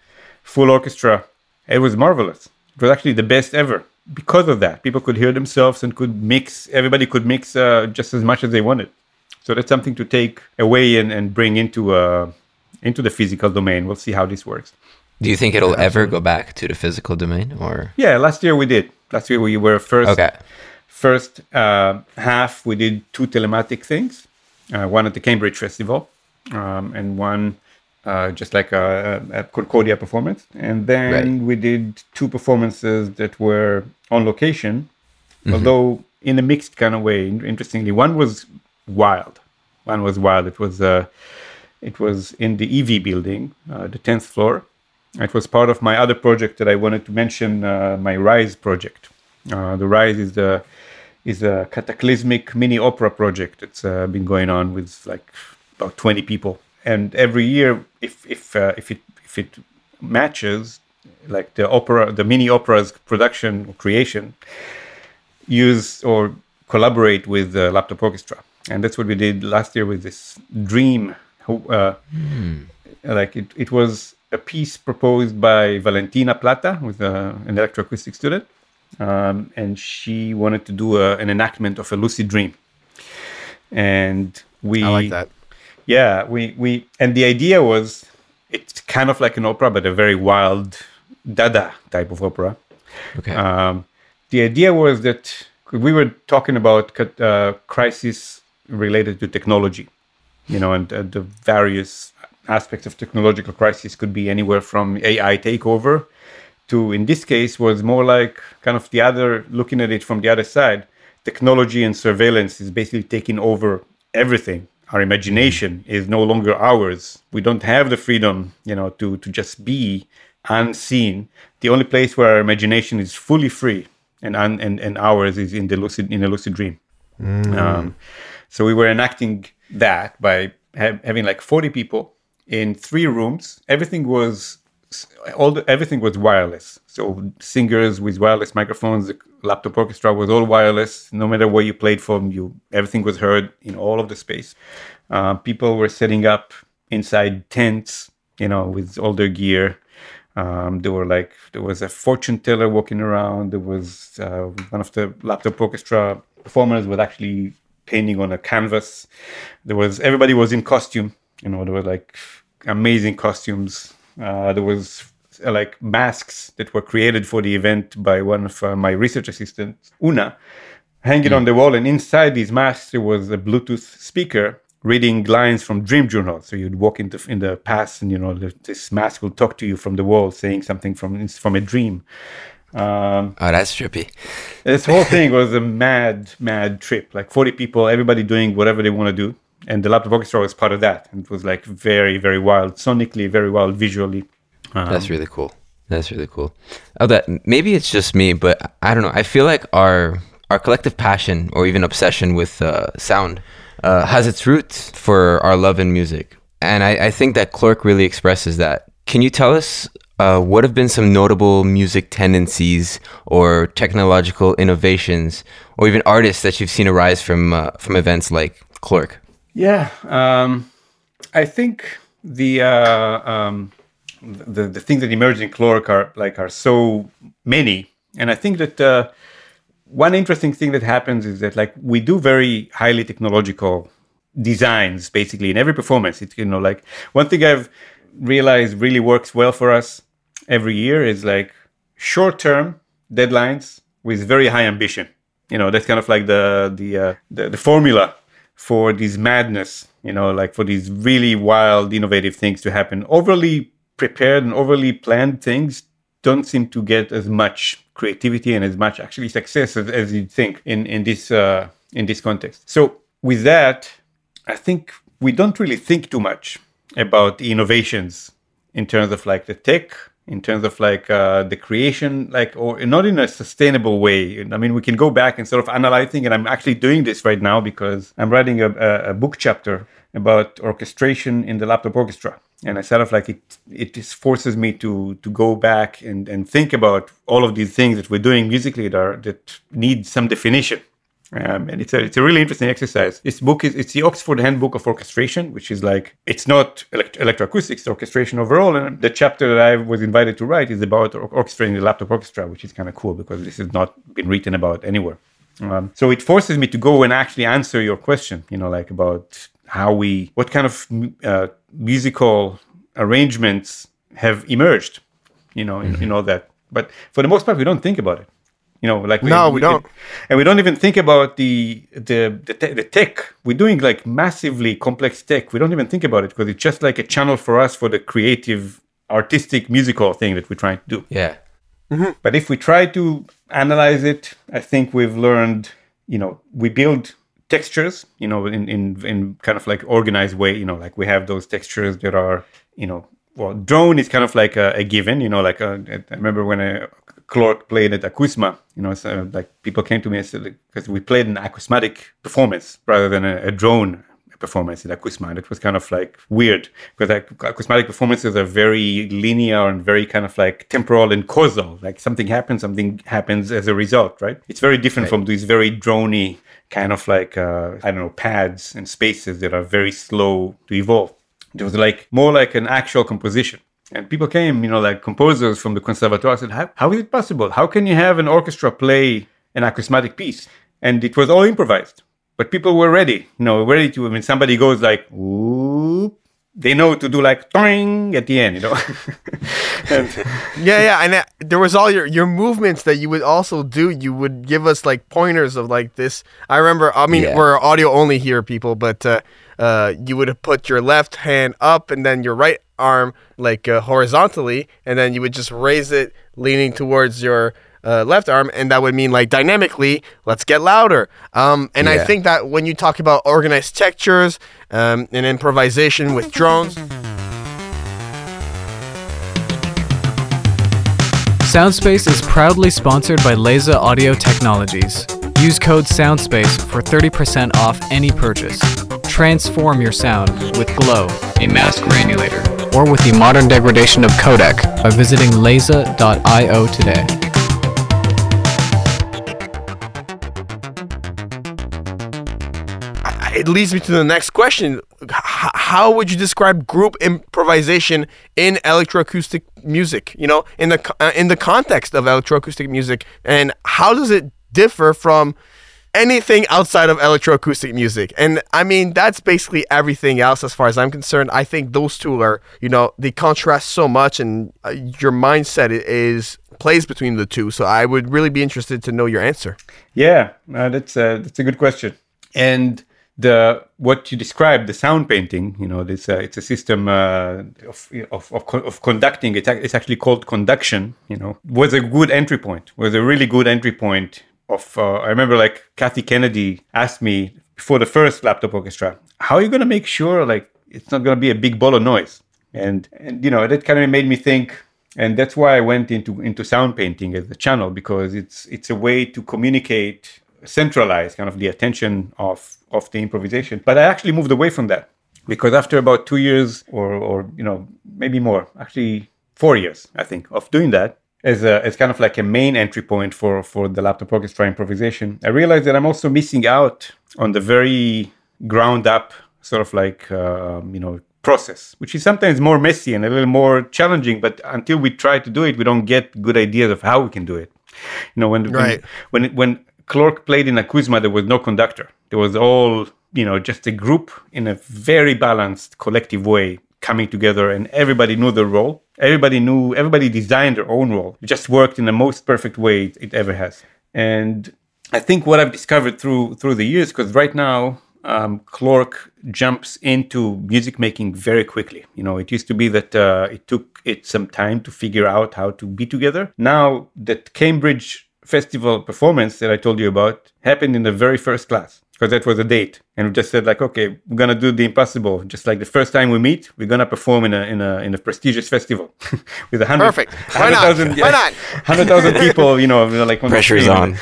full orchestra, it was marvelous. It was actually the best ever because of that. People could hear themselves and could mix, everybody could mix uh, just as much as they wanted. So that's something to take away and, and bring into uh, into the physical domain. We'll see how this works. Do you think it'll ever go back to the physical domain or? Yeah, last year we did. Last year we were first. Okay. First uh, half we did two telematic things, uh, one at the Cambridge Festival, um, and one uh, just like a, a Concordia performance. And then Right. we did two performances that were on location, Mm-hmm. although in a mixed kind of way. Interestingly, one was wild. One was wild. It was uh, it was in the EV building, uh, the tenth floor. It was part of my other project that I wanted to mention, uh, my Rise project. Uh, the Rise is the is a cataclysmic mini opera project. That's uh, been going on with like about 20 people. And every year if if uh, if it if it matches like the opera the mini opera's production or creation use or collaborate with the laptop orchestra. And that's what we did last year with this dream. Uh, like it, it was a piece proposed by valentina plata who's uh, an electroacoustic student um, and she wanted to do a, an enactment of a lucid dream and we I like that. yeah we we and the idea was it's kind of like an opera but a very wild dada type of opera Okay. um, the idea was that we were talking about uh, crisis related to technology you know and uh, the various aspects of technological crisis could be anywhere from ai takeover to in this case was more like kind of the other looking at it from the other side technology and surveillance is basically taking over everything. Our imagination is no longer ours. We don't have the freedom you know to to just be unseen. The only place where our imagination is fully free and un, and, and ours is in the lucid in a lucid dream. Um, so we were enacting that by ha- having like 40 people in three rooms everything was all the, everything was wireless. So singers with wireless microphones, the laptop orchestra was all wireless. No matter where you played from, you everything was heard in all of the space. Uh, people were setting up inside tents, you know, with all their gear. Um, there were like there was a fortune teller walking around. There was uh, one of the laptop orchestra performers was actually painting on a canvas. There was everybody was in costume. You know, there were like amazing costumes. Uh, there was uh, like masks that were created for the event by one of uh, my research assistants, Una, hanging on the wall. And inside these masks, there was a Bluetooth speaker reading lines from Dream Journal. So you'd walk into in the past, and you know the, this mask will talk to you from the wall, saying something from from a dream. Um, oh, that's trippy. this whole thing was a mad, mad trip. Like 40 people, everybody doing whatever they want to do. And the laptop orchestra was part of that. And it was like very, very wild, sonically, very wild, visually. Um, That's really cool. That's really cool. Oh, that maybe it's just me, but I don't know. I feel like our our collective passion or even obsession with uh, sound uh, has its roots for our love in music, and I, I think that CLOrk really expresses that. Can you tell us uh, what have been some notable music tendencies or technological innovations, or even artists that you've seen arise from uh, from events like CLOrk? Yeah, um, I think the uh, um, the the things that emerge in CLOrk are like are so many, and I think that uh, one interesting thing that happens is that like we do very highly technological designs basically in every performance. It's you know like one thing I've realized really works well for us every year is like short term deadlines with very high ambition. You know that's kind of like the the uh, the, the formula for this madness, you know, like for these really wild, innovative things to happen. Overly prepared and overly planned things don't seem to get as much creativity and as much actually success as, as you'd think in in this uh, in this context. So with that, I think we don't really think too much about innovations in terms of like the tech in terms of like uh, the creation, like or not in a sustainable way. I mean, we can go back and sort of analyzing, and I'm actually doing this right now because I'm writing a, a, book chapter about orchestration in the laptop orchestra, and I sort of like it. It just forces me to to go back and and think about all of these things that we're doing musically that are, that need some definition. Um, and it's a it's a really interesting exercise. This book is it's the Oxford Handbook of Orchestration, which is like it's not elect- electroacoustics, it's orchestration overall. And the chapter that I was invited to write is about or- orchestrating the laptop orchestra, which is kind of cool because this has not been written about anywhere. Um, so it forces me to go and actually answer your question. You know, like about how we what kind of uh, musical arrangements have emerged you know, in, in all that. But for the most part, we don't think about it. You know, like No, we don't. and we don't even think about the the the, te- the tech. We're doing like massively complex tech. We don't even think about it because it's just like a channel for us for the creative, artistic, musical thing that we're trying to do. Yeah. Mm-hmm. But if we try to analyze it, I think we've learned, you know, we build textures, you know, in, in, in kind of like organized way, you know, like we have those textures that are, you know, well, drone is kind of like a, a given, you know, like a, I remember when a CLOrk played at Akousma, you know, so like people came to me and said, because we played an acousmatic performance rather than a, a drone performance in Akousma. And it was kind of like weird because like, acousmatic performances are very linear and very kind of like temporal and causal. Like something happens, something happens as a result, right? It's very different from these very drony kind of like, uh, I don't know, pads and spaces that are very slow to evolve. It was like more like an actual composition. And people came, you know, like composers from the conservatoire said, how, how is it possible? How can you have an orchestra play an acousmatic piece? And it was all improvised but people were ready, you know, ready to. When somebody goes like, "Whoop," they know to do like "toing" at the end, you know. and, Yeah, yeah, and uh, there was all your your movements that you would also do. You would give us like pointers of like this. I remember. I mean, Yeah. we're audio only here, people, but uh, uh, you would put your left hand up and then your right arm like uh, horizontally, and then you would just raise it, leaning towards your. Uh, left arm, and that would mean like dynamically, let's get louder. Um, and I think that when you talk about organized textures um, and improvisation with drones, Soundspace is proudly sponsored by Lese Audio Technologies. Use code SOUNDSPACE for 30% off any purchase. Transform your sound with Glow, a mask granulator, or with the modern degradation of codec by visiting lese.io today. it leads me to the next question. H- how would you describe group improvisation in electroacoustic music? You know, in the co- uh, in the context of electroacoustic music, and how does it differ from anything outside of electroacoustic music? And I mean, that's basically everything else as far as I'm concerned. I think those two are, you know, they contrast so much, and uh, your mindset is plays between the two. So I would really be interested to know your answer. yeah, uh, that's a, that's a good question. And the what you described, the sound painting, you know, this uh, it's a system uh, of, of of of conducting. It's, it's actually called conduction. You know, was a good entry point. Was a really good entry point. Of uh, I remember like Kathy Kennedy asked me before the first laptop orchestra, how are you going to make sure like it's not going to be a big ball of noise? And and you know that kind of made me think and that's why I went into into sound painting as a channel because it's it's a way to communicate, centralize kind of the attention of of the improvisation. But I actually moved away from that because after about two years or or you know maybe more, actually four years I think of doing that as a as kind of like a main entry point for for the laptop orchestra improvisation, I realized that I'm also missing out on the very ground up sort of like um, you know process, which is sometimes more messy and a little more challenging. But until we try to do it, we don't get good ideas of how we can do it. You know, when Right. when when, when CLOrk played in Akousma, there was no conductor. There was all you know, just a group in a very balanced collective way coming together, and everybody knew their role. Everybody knew. Everybody designed their own role. It just worked in the most perfect way it, ever has. And I think what I've discovered through through the years, because right now um, CLOrk jumps into music making very quickly. You know, it used to be that uh, it took it some time to figure out how to be together. Now that Cambridge Festival performance that I told you about happened in the very first class because that was a date, and we just said like, okay, we're gonna do the impossible. Just like the first time we meet, we're gonna perform in a in a in a prestigious festival with a hundred Perfect. a Why not? Why not? hundred thousand people. You know, like on the Pressure's on.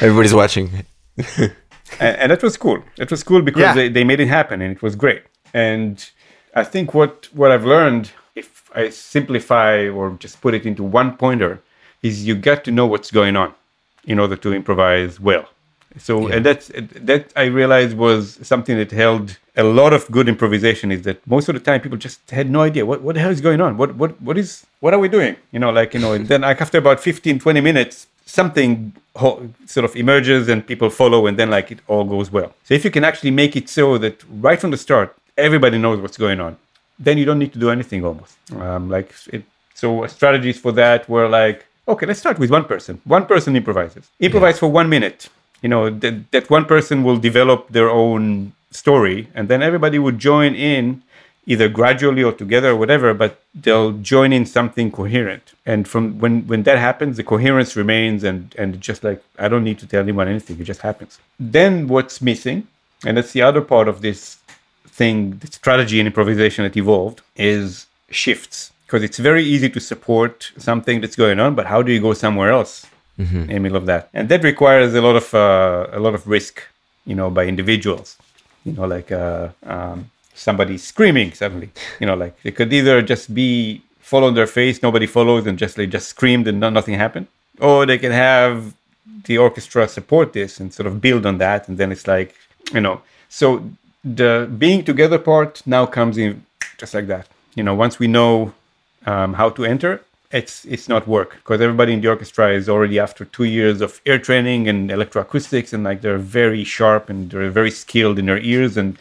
Everybody's watching. and, and that was cool. It was cool because Yeah. they, they made it happen and it was great. And I think what what I've learned, if I simplify or just put it into one pointer, is you got to know what's going on in order to improvise well. So and that's that I realized was something that held a lot of good improvisation is that most of the time people just had no idea what, what the hell is going on what what what is what are we doing you know like you know and then like after about 15 20 minutes something ho- sort of emerges and people follow and then like it all goes well so if you can actually make it so that right from the start everybody knows what's going on then you don't need to do anything almost um, like it So strategies for that were like, okay, let's start with one person. One person improvises. Improvise for one minute. You know, that, that one person will develop their own story, and then everybody would join in either gradually or together or whatever, but they'll join in something coherent. And from when when that happens, the coherence remains and and just like I don't need to tell anyone anything, it just happens. Then what's missing, and that's the other part of this thing, the strategy and improvisation that evolved is shifts. Because it's very easy to support something that's going on, but how do you go somewhere else in the middle of that? And that requires a lot of uh, a lot of risk, you know, by individuals. You know, like uh, um, somebody screaming suddenly. You know, like it could either just be fall on their face, nobody follows, and just they just screamed and no, nothing happened, or they can have the orchestra support this and sort of build on that, and then it's like you know. So the being together part now comes in just like that. You know, once we know um, how to enter, it's it's not work because everybody in the orchestra is already after two years of ear training and electroacoustics, and like they're very sharp and they're very skilled in their ears and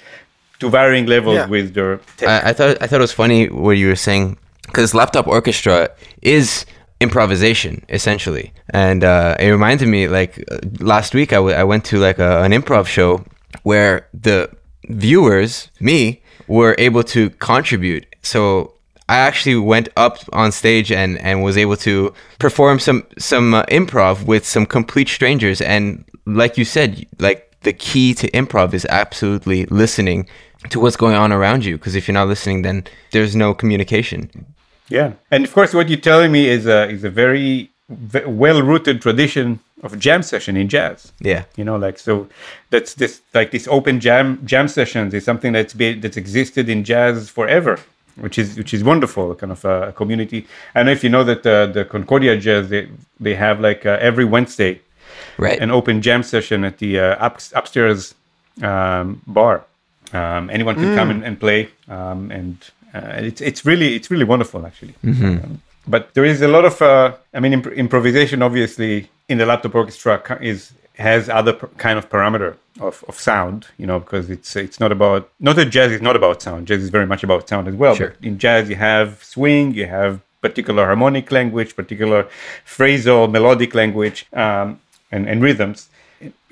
to varying levels Yeah. with their tech. I, I thought I thought it was funny what you were saying because laptop orchestra is improvisation essentially, and uh, it reminded me like uh, last week I, w- I went to like a, an improv show where the viewers, me, were able to contribute. So I actually went up on stage and, and was able to perform some some uh, improv with some complete strangers. And like you said, like the key to improv is absolutely listening to what's going on around you. Because if you're not listening, then there's no communication. Yeah, and of course, what you're telling me is a is a very v- well-rooted tradition of jam session in jazz. Yeah. You know, like so, that's this like this open jam jam sessions is something that's been that's existed in jazz forever, which is which is wonderful. Kind of a, community. I know if you know that uh, the Concordia Jazz they they have like uh, every Wednesday Right. an open jam session at the uh, up, upstairs um, bar. Um, anyone can come and, and play, um, and uh, it's it's really it's really wonderful actually. Um, but there is a lot of uh, I mean imp- improvisation obviously in the laptop orchestra is has other kind of parameter of, of sound you know because it's it's not about not that jazz is not about sound jazz is very much about sound as well Sure. but in jazz you have swing you have particular harmonic language particular phrasal melodic language um, and, and rhythms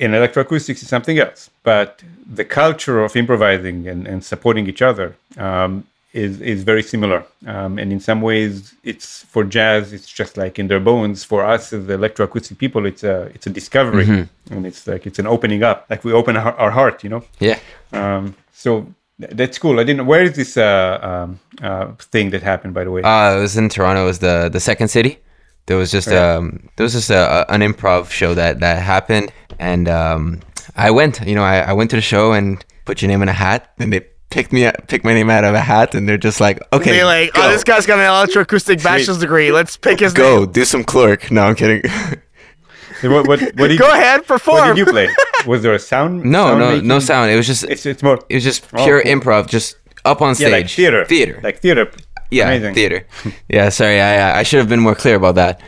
in electroacoustics is something else but the culture of improvising and, and supporting each other um, is, is very similar. Um, and in some ways it's for jazz it's just like in their bones. For us as electroacoustic people it's a it's a discovery. And it's like it's an opening up. Like we open our, our heart you know? Yeah. um, so th- that's cool. I didn't where is this uh, um, uh, thing that happened by the way? Uh, it was in Toronto. It was the the second city. There was just um there was just a, a- an improv show that that happened, and um I went. You know, I, I went to the show and put your name in a hat, and they picked me picked my name out of a hat, and they're just like, okay, They like, go, oh, this guy's got an electroacoustic bachelor's degree. Let's pick his go name. do some CLOrk. No, I'm kidding. So what, what, what did Go you, ahead, what perform. did you play was there a sound no, sound no, making? no sound. It was just it's, it's more it was just Oh, pure cool. improv, just up on stage. yeah stage. like theater theater. like theater yeah, Amazing. theater. yeah, sorry, I uh, I should have been more clear about that.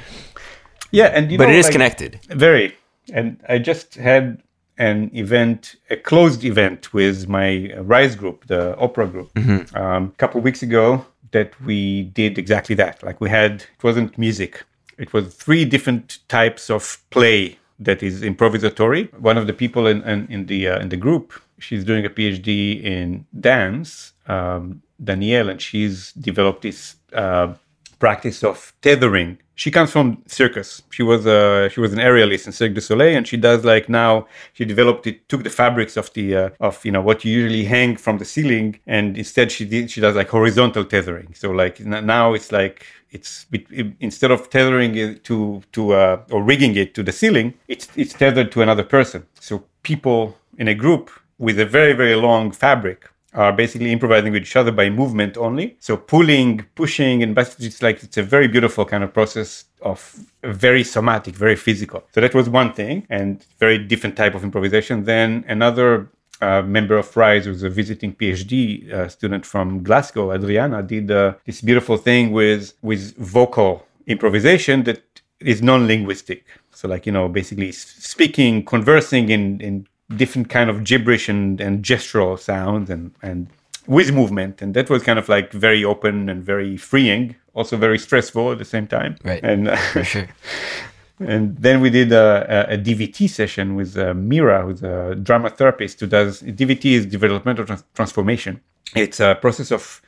yeah and you But know, it is like- connected. Very. And I just had an event, a closed event with my Rise group, the opera group, um, a couple of weeks ago that we did exactly that. Like we had, it wasn't music, it was three different types of play that is improvisatory. One of the people in, in, in the uh, in the group, she's doing a PhD in dance, um, Danielle, and she's developed this uh, practice of tethering. She comes from circus. She was a she was an aerialist in Cirque du Soleil, and she does like now she developed it, took the fabrics of the uh, of you know what you usually hang from the ceiling, and instead she did she does like horizontal tethering. So like now it's like it's it, it- instead of tethering it to to uh, or rigging it to the ceiling, it's it's tethered to another person. So people in a group with a very very long fabric are basically improvising with each other by movement only. So pulling, pushing, and basically it's like it's a very beautiful kind of process of very somatic, very physical. So that was one thing, and very different type of improvisation. Then another uh, member of Rise, who's a visiting PhD uh, student from Glasgow, Adriana, did uh, this beautiful thing with with vocal improvisation that is non-linguistic. So like you know, basically speaking, conversing in in different kind of gibberish and, and gestural sounds and and with movement and that was kind of like very open and very freeing also very stressful at the same time. Right. And uh, sure. and then we did a, a, a DVT session with uh, Mira, who's a drama therapist who does DVT is developmental trans- transformation. It's a process of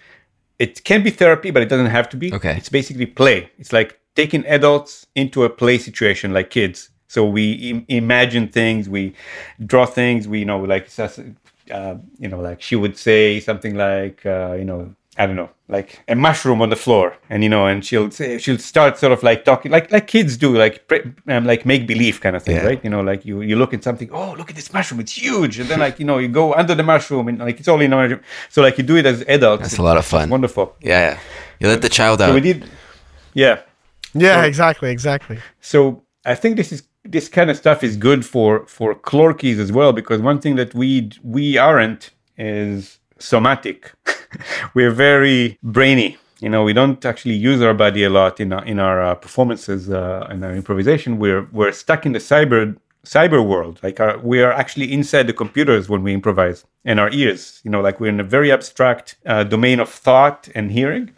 it can be therapy, but it doesn't have to be. Okay. It's basically play. It's like taking adults into a play situation like kids. So we Im- imagine things, we draw things. We you know like uh, you know like she would say something like uh, you know I don't know, like a mushroom on the floor, and you know, and she'll say she'll start sort of like talking, like like kids do, like pre- um, like make believe kind of thing, Yeah. right? You know, like you you look at something, oh look at this mushroom, it's huge, and then like you know you go under the mushroom and like it's all in our so like you do it as adults. That's a lot of It's fun. wonderful. Yeah, yeah. You let the child So out. we did, yeah. Yeah, exactly, exactly. So I think this is this kind of stuff is good for for CLOrkies as well because one thing that we we aren't is somatic. We're very brainy. You know, we don't actually use our body a lot in our in our uh, performances uh, in our improvisation. We're we're stuck in the cyber cyber world. Like our, we are actually inside the computers when we improvise and our ears. You know, like we're in a very abstract uh, domain of thought and hearing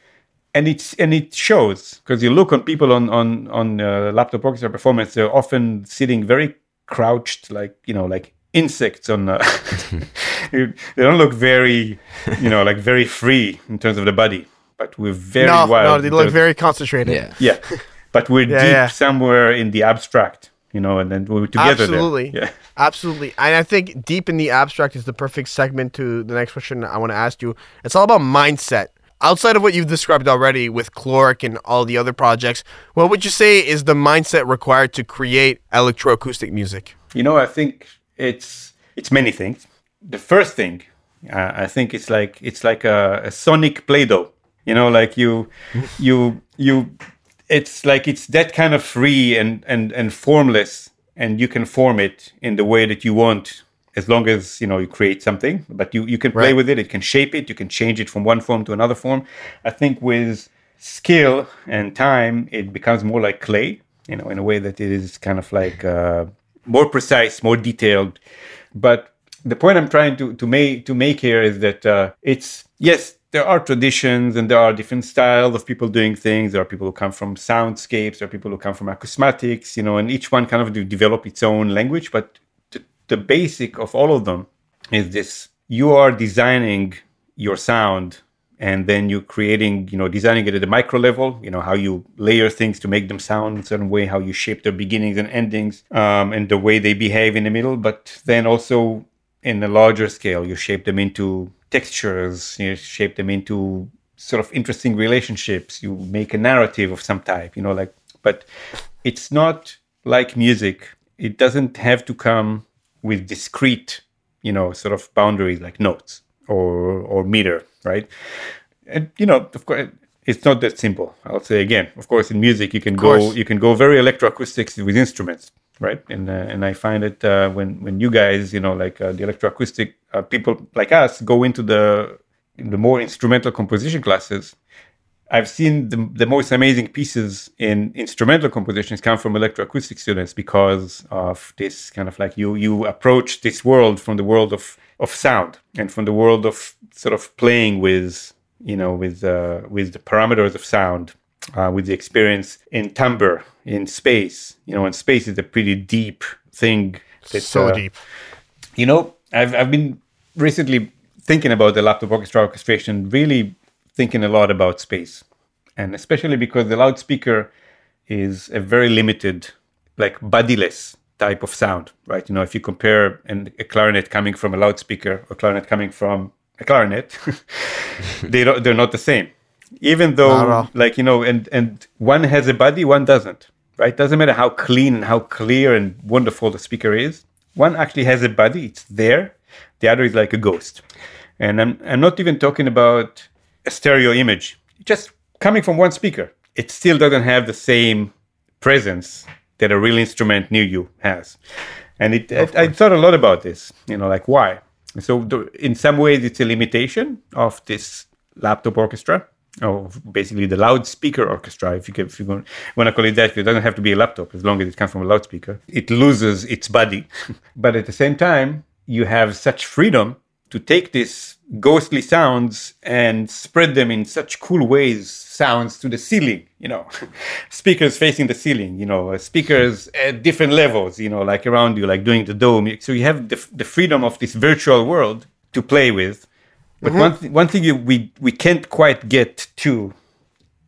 and it's and it shows because you look on people on on on uh, laptop orchestra performance they're often sitting very crouched like you know like insects on uh, they don't look very you know like very free in terms of the body but we're very no, wild no, in they look very concentrated. yeah. yeah but we're Yeah, deep yeah. somewhere in the abstract you know and then we're together Absolutely. there yeah Absolutely. And I think deep in the abstract is the perfect segment to the next question I want to ask you. It's all about mindset. Outside of what you've described already with CLOrk and all the other projects, what would you say is the mindset required to create electroacoustic music? You know, I think it's it's many things. The first thing, uh, I think it's like it's like a, a sonic play-doh. You know, like you you you it's like it's that kind of free and and and formless and you can form it in the way that you want as long as you know you create something but you you can play Right. with it it can shape it you can change it from one form to another form. I think with skill and time it becomes more like clay you know in a way that it is kind of like uh, more precise more detailed. But the point i'm trying to to make to make here is that uh, it's yes there are traditions and there are different styles of people doing things. There are people who come from soundscapes there are people who come from acousmatics you know and each one kind of develop its own language but the, basic of all of them is this. You are designing your sound and then you're creating you know designing it at the micro level you know how you layer things to make them sound in a certain way how you shape their beginnings and endings um, and the way they behave in the middle. But then also in a larger scale you shape them into textures you shape them into sort of interesting relationships. You make a narrative of some type you know like but it's not like music. It doesn't have to come with discrete you know sort of boundaries like notes or or meter right? And you know of course it's not that simple. I'll say again of course in music you can go you can go very electroacoustics with instruments right? And uh, and i find it uh, when when you guys you know like uh, the electroacoustic uh, people like us go into the the more instrumental composition classes I've seen the, the most amazing pieces in instrumental compositions come from electroacoustic students because of this kind of like you you approach this world from the world of of sound and from the world of sort of playing with you know with uh, with the parameters of sound uh, with the experience in timbre in space you know and space is a pretty deep thing so uh, deep. you know, I've, I've been recently thinking about the laptop orchestra orchestration, really thinking a lot about space. And especially because the loudspeaker is a very limited, like bodiless type of sound, right? You know, if you compare an, a clarinet coming from a loudspeaker or clarinet coming from a clarinet, they don't, they're not the same. Even though, like, you know, and, and one has a body, one doesn't, right? Doesn't matter how clean and how clear and wonderful the speaker is. One actually has a body, it's there. The other is like a ghost. And I'm, I'm not even talking about a stereo image, just coming from one speaker. It still doesn't have the same presence that a real instrument near you has. And it, I, I thought a lot about this, you know, like why? So the, in some ways, it's a limitation of this laptop orchestra, or basically the loudspeaker orchestra, if you can, if you want to call it that. It doesn't have to be a laptop as long as it comes from a loudspeaker. It loses its body, but at the same time, you have such freedom to take these ghostly sounds and spread them in such cool ways sounds to the ceiling you know speakers facing the ceiling you know uh, speakers at different levels you know like around you like doing the dome so you have the, the freedom of this virtual world to play with but Mm-hmm. one, th- one thing you, we, we can't quite get to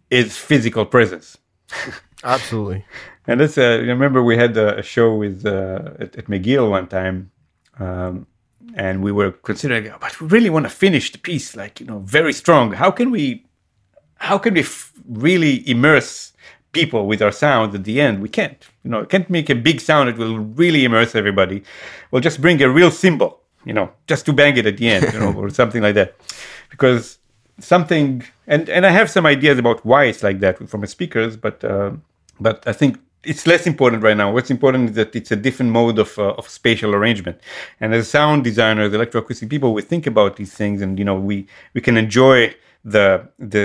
is physical presence Absolutely. and that's uh, remember we had a, a show with uh, at, at McGill one time, um, and we were considering, but we really want to finish the piece like you know very strong. How can we, how can we f- really immerse people with our sound at the end? We can't. You know, can't make a big sound that will really immerse everybody. We'll just bring a real symbol, you know, just to bang it at the end, you know, or something like that, because something and and I have some ideas about why it's like that from the speakers, but uh, but I think it's less important right now. What's important is that it's a different mode of uh, of spatial arrangement. And as sound designers, electroacoustic people, we think about these things, and you know we we can enjoy the the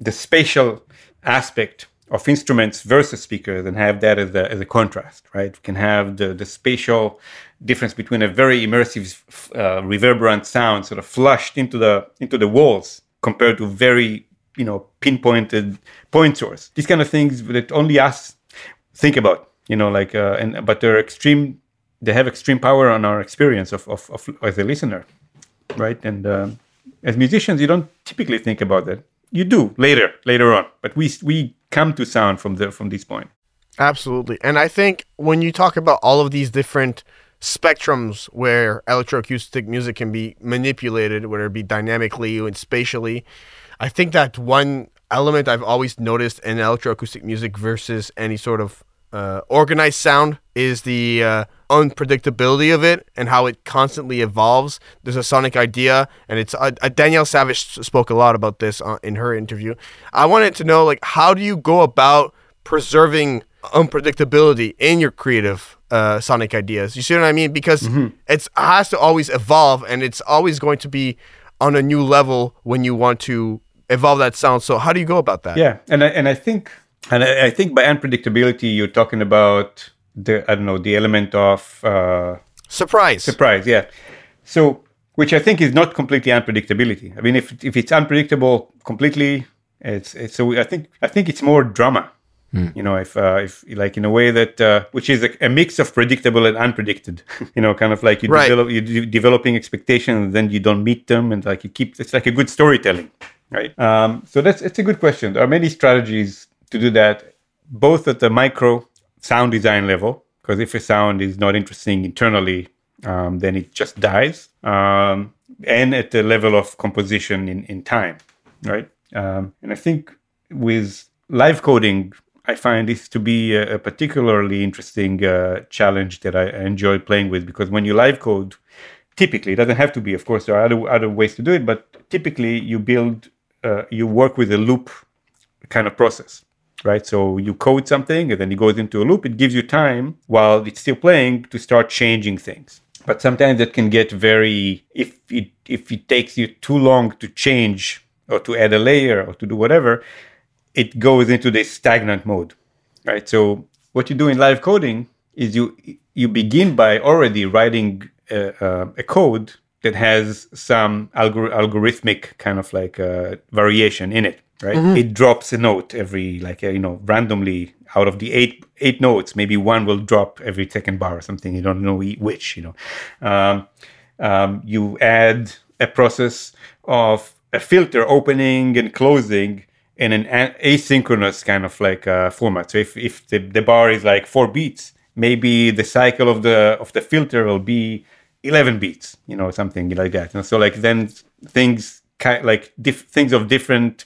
the spatial aspect of instruments versus speakers and have that as a, as a contrast, right? We can have the, the spatial difference between a very immersive, uh, reverberant sound sort of flushed into the into the walls compared to very you know pinpointed point source. These kind of things that only us think about, you know, like uh, and but they're extreme. They have extreme power on our experience of of, of as a listener, right? And um, as musicians, you don't typically think about that. You do later, later on, but we we come to sound from the from this point. Absolutely. And I think when you talk about all of these different spectrums where electroacoustic music can be manipulated, whether it be dynamically and spatially, I think that one element I've always noticed in electroacoustic music versus any sort of uh, organized sound is the uh, unpredictability of it and how it constantly evolves. There's a sonic idea, and it's uh, uh, Danielle Savage spoke a lot about this uh, in her interview. I wanted to know, like, how do you go about preserving unpredictability in your creative uh, sonic ideas? You see what I mean? Because it's it has to always evolve, and it's always going to be on a new level when you want to evolve that sound. So, how do you go about that? Yeah, and I, and I think and I, I think by unpredictability you're talking about the I don't know the element of uh, Surprise. surprise. Yeah, so which I think is not completely unpredictability. I mean, if if it's unpredictable completely, it's, it's so I think I think it's more drama. You know, if uh, if like in a way that uh, which is a, a mix of predictable and unpredicted. you know, kind of like you Right. develop you de- developing expectations, and then you don't meet them, and like you keep. It's like a good storytelling, right? Um, so that's it's a good question. There are many strategies to do that, both at the micro sound design level, because if a sound is not interesting internally, um, then it just dies, um, and at the level of composition in in time, right? Um, and I think with live coding, I find this to be a, a particularly interesting uh, challenge that I enjoy playing with because when you live code, typically it doesn't have to be, of course, there are other other ways to do it, but typically you build, uh, you work with a loop kind of process, right? So you code something and then it goes into a loop. It gives you time while it's still playing to start changing things. But sometimes that can get very if it if it takes you too long to change or to add a layer or to do whatever, it goes into this stagnant mode, right? So what you do in live coding is you you begin by already writing a, a, a code that has some algor- algorithmic kind of like uh, variation in it, right? It drops a note every like uh, you know randomly out of the eight eight notes, maybe one will drop every second bar or something. You don't know which, you know. Um, um, you add a process of a filter opening and closing in an asynchronous kind of like uh, format. So if, if the, the bar is like four beats, maybe the cycle of the of the filter will be 11 beats, you know, something like that. And so like then things like diff- things of different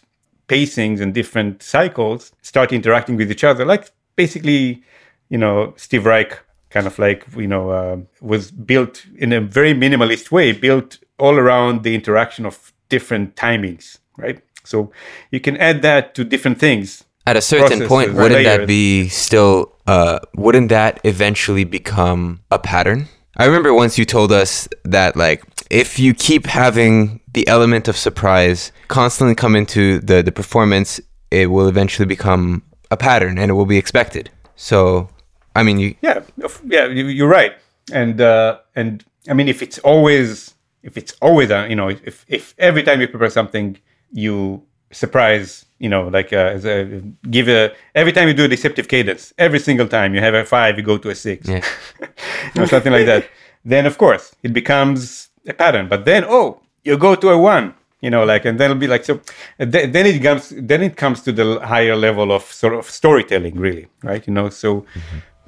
pacings and different cycles start interacting with each other. Like basically, you know, Steve Reich kind of like, you know, uh, was built in a very minimalist way, built all around the interaction of different timings, right? So you can add that to different things. At a certain point, wouldn't that be still? Uh, wouldn't that eventually become a pattern? I remember once you told us that like if you keep having the element of surprise constantly come into the the performance, it will eventually become a pattern and it will be expected. So, I mean, you Yeah, yeah, you- you're right. And uh, and I mean, if it's always if it's always a you know if if every time you prepare something you surprise you know like uh, as a, give a every time you do a deceptive cadence every single time you have a five you go to a six. Yeah. you know something like that. Then of course it becomes a pattern. But then oh you go to a one you know like and then it'll be like so th- then it comes then it comes to the higher level of sort of storytelling really right? You know so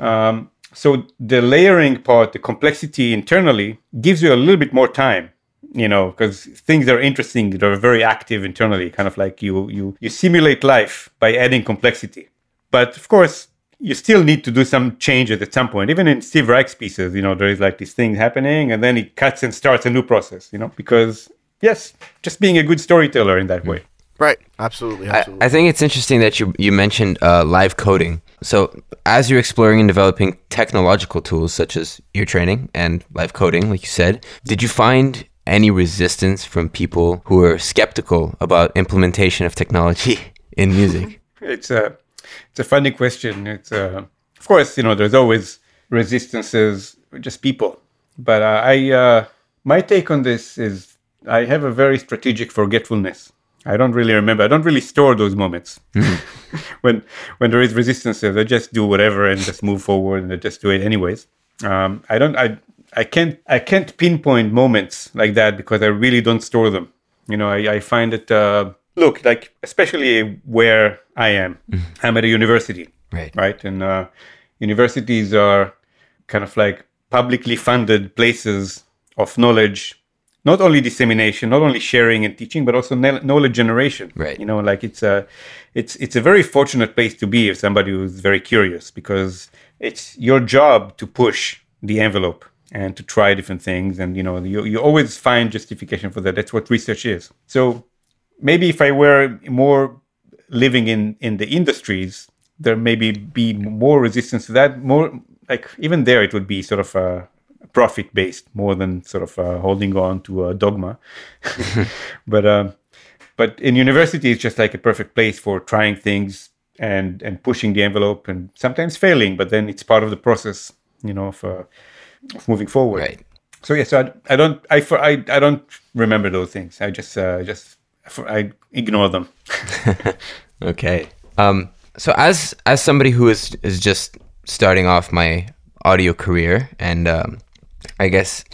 um, so the layering part the complexity internally gives you a little bit more time you know because things are interesting they're very active internally kind of like you you you simulate life by adding complexity but of course you still need to do some changes at some point even in steve reich's pieces you know there is like this thing happening and then he cuts and starts a new process you know because yes just being a good storyteller in that way Right. Absolutely. I, Absolutely. I think it's interesting that you you mentioned uh, live coding. So as you're exploring and developing technological tools such as ear training and live coding, like you said, did you find any resistance from people who are skeptical about implementation of technology in music? it's a it's a funny question. It's uh, of course you know there's always resistances, just people. But uh, I uh, my take on this is I have a very strategic forgetfulness. I don't really remember. I don't really store those moments when when there is resistances. I just do whatever and just move forward and I just do it anyways. Um, I don't. I I can't I can't pinpoint moments like that because I really don't store them. You know, I, I find it. Uh, look, like especially where I am, I'm at a university, Right. right? And uh, universities are kind of like publicly funded places of knowledge, not only dissemination, not only sharing and teaching, but also knowledge generation. Right. You know, like it's a, it's it's a very fortunate place to be if somebody who's very curious because it's your job to push the envelope and to try different things and you know you, you always find justification for that that's what research is so maybe if I were more living in in the industries, there maybe be more resistance to that. More like even there, it would be sort of a profit based more than sort of uh, holding on to a dogma. but um, but in university, it's just like a perfect place for trying things and and pushing the envelope and sometimes failing, but then it's part of the process, you know, of, uh, moving forward. Right. So yeah, so I, I don't I, for, I I don't remember those things. I just uh, just I ignore them. Okay. Um, so as as somebody who is is just starting off my audio career and um, I guess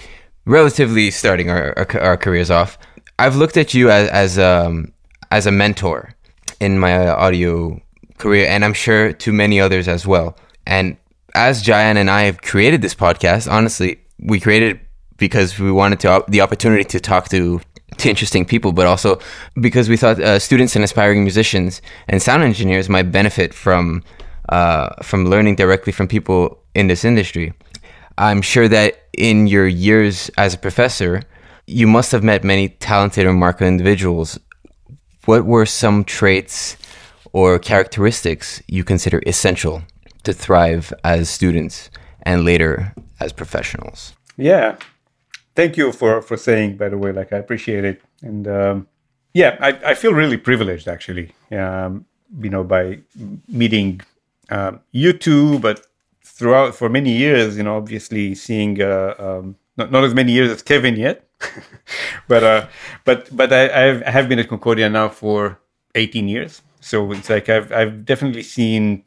relatively starting our, our our careers off, I've looked at you as as um as a mentor in my audio career, and I'm sure to many others as well. And as Jaian and I have created this podcast, honestly, we created it because we wanted to the opportunity to talk to to interesting people, but also because we thought uh, students and aspiring musicians and sound engineers might benefit from uh, from learning directly from people in this industry. I'm sure that in your years as a professor, you must have met many talented and remarkable individuals. What were some traits or characteristics you consider essential to thrive as students and later as professionals? Yeah, thank you for for saying. By the way, like I appreciate it, and um, yeah, I, I feel really privileged actually. Um, you know, by meeting um, you two, but throughout for many years, you know, obviously seeing uh, um, not not as many years as Kevin yet, but uh, but but I I've, I have been at Concordia now for 18 years, so it's like I've I've definitely seen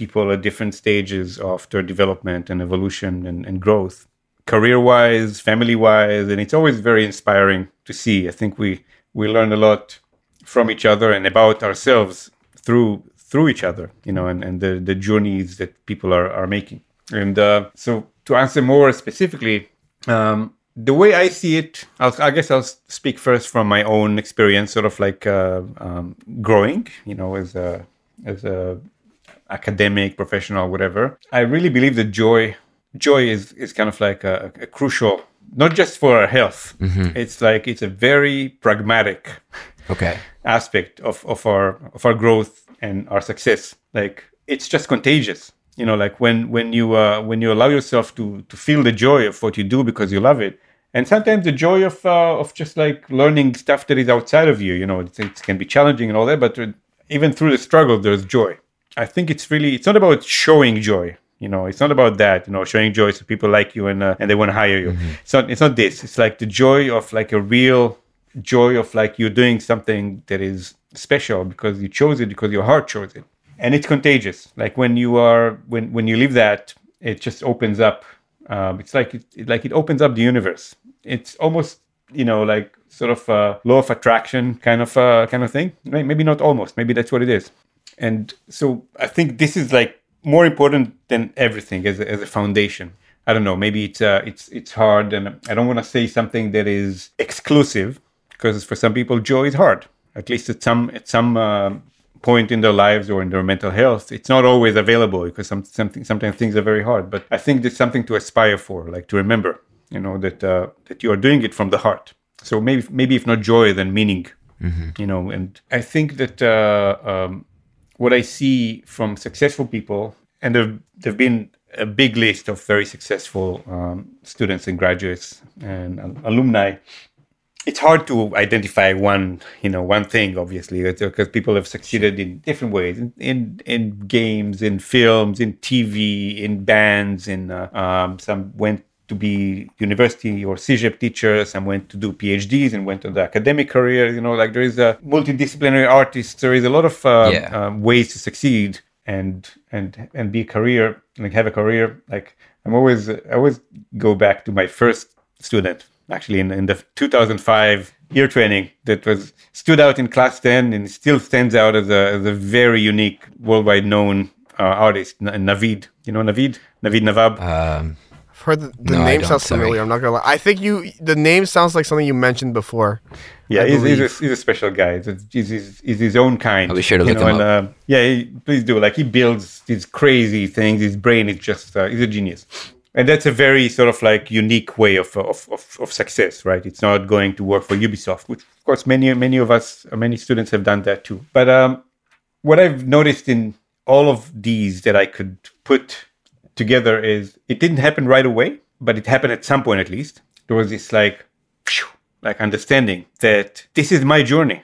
people at different stages of their development and evolution and, and growth career wise, family wise, and it's always very inspiring to see. I think we we learn a lot from each other and about ourselves through through each other, you know, and, and the, the journeys that people are, are making. And uh, so to answer more specifically, um, the way I see it, I'll, I guess I'll speak first from my own experience, sort of like uh, um, growing, you know, as a as a academic, professional, whatever. I really believe that joy joy is, is kind of like a, a crucial not just for our health. It's like it's a very pragmatic Okay. aspect of, of our of our growth and our success. Like it's just contagious. You know like when when you uh, when you allow yourself to to feel the joy of what you do because you love it. And sometimes the joy of uh, of just like learning stuff that is outside of you you know it, it can be challenging and all that but uh, even through the struggle there's joy i think it's really it's not about showing joy You know, it's not about that. You know, showing joy so people like you and uh, and they want to hire you. It's not. It's not this. It's like the joy of like a real joy of like you're doing something that is special because you chose it because your heart chose it, and it's contagious. Like when you are when when you live that, it just opens up. Um, it's like it, it like it opens up the universe. It's almost you know like sort of a law of attraction kind of uh, kind of thing. Maybe not almost. Maybe that's what it is. And so I think this is like more important than everything as a, as a foundation. I don't know. Maybe it's uh, it's it's hard, and I don't want to say something that is exclusive because for some people joy is hard. At least at some at some um point in their lives or in their mental health, it's not always available because some something sometimes things are very hard. But I think there's something to aspire for, like to remember, you know, that uh, that you are doing it from the heart. So maybe maybe if not joy, then meaning, you know. And I think that uh, um, what I see from successful people, and there there've been a big list of very successful um, students and graduates and al- alumni. It's hard to identify one, you know, one thing. Obviously, because people have succeeded in different ways in in, in games, in films, in TV, in bands, in uh, um, some went to be university or CEGEP teachers, some went to do PhDs and went on the academic career. You know, like there is a multidisciplinary artist. There is a lot of uh, Yeah. um, ways to succeed and and and be a career like have a career like i'm always i always go back to my first student actually in, in the 2005 year training that was stood out in class 10 and still stands out as a, as a very unique worldwide known uh, artist N- navid you know navid navid navab Um, heard the, the No, name sounds sorry. familiar. I'm not gonna lie. I think you the name sounds like something you mentioned before. Yeah, he's, he's, a, he's a special guy. He's, he's, he's, he's his own kind. I'll be sure to you look him and, uh, yeah, he, please do. Like he builds these crazy things. His brain is just uh, he's a genius, and that's a very sort of like unique way of, of, of, of success, right? It's not going to work for Ubisoft, which of course many many of us, uh, many students have done that too. But um, what I've noticed in all of these that I could put together is it didn't happen right away, but it happened at some point at least. There was this like, like understanding that this is my journey.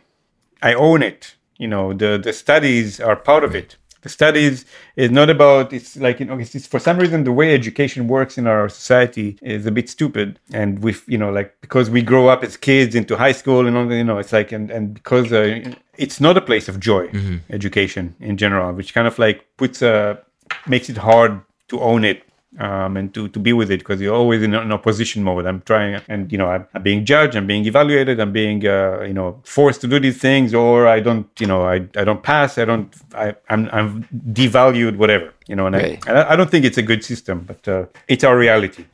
I own it. You know, the the studies are part of it. The studies is not about. It's like you know, it's, it's for some reason the way education works in our society is a bit stupid, and with you know, like because we grow up as kids into high school and all, you know, it's like and and because uh, it's not a place of joy, education in general, which kind of like puts a makes it hard to own it um, and to, to be with it because you're always in, an opposition mode. I'm trying, and you know, I'm, I'm being judged, I'm being evaluated, I'm being, uh, you know, forced to do these things, or I don't, you know, I, I don't pass, I don't, I, I'm, I'm devalued, whatever, you know, and Right. I, I don't think it's a good system, but uh, it's our reality.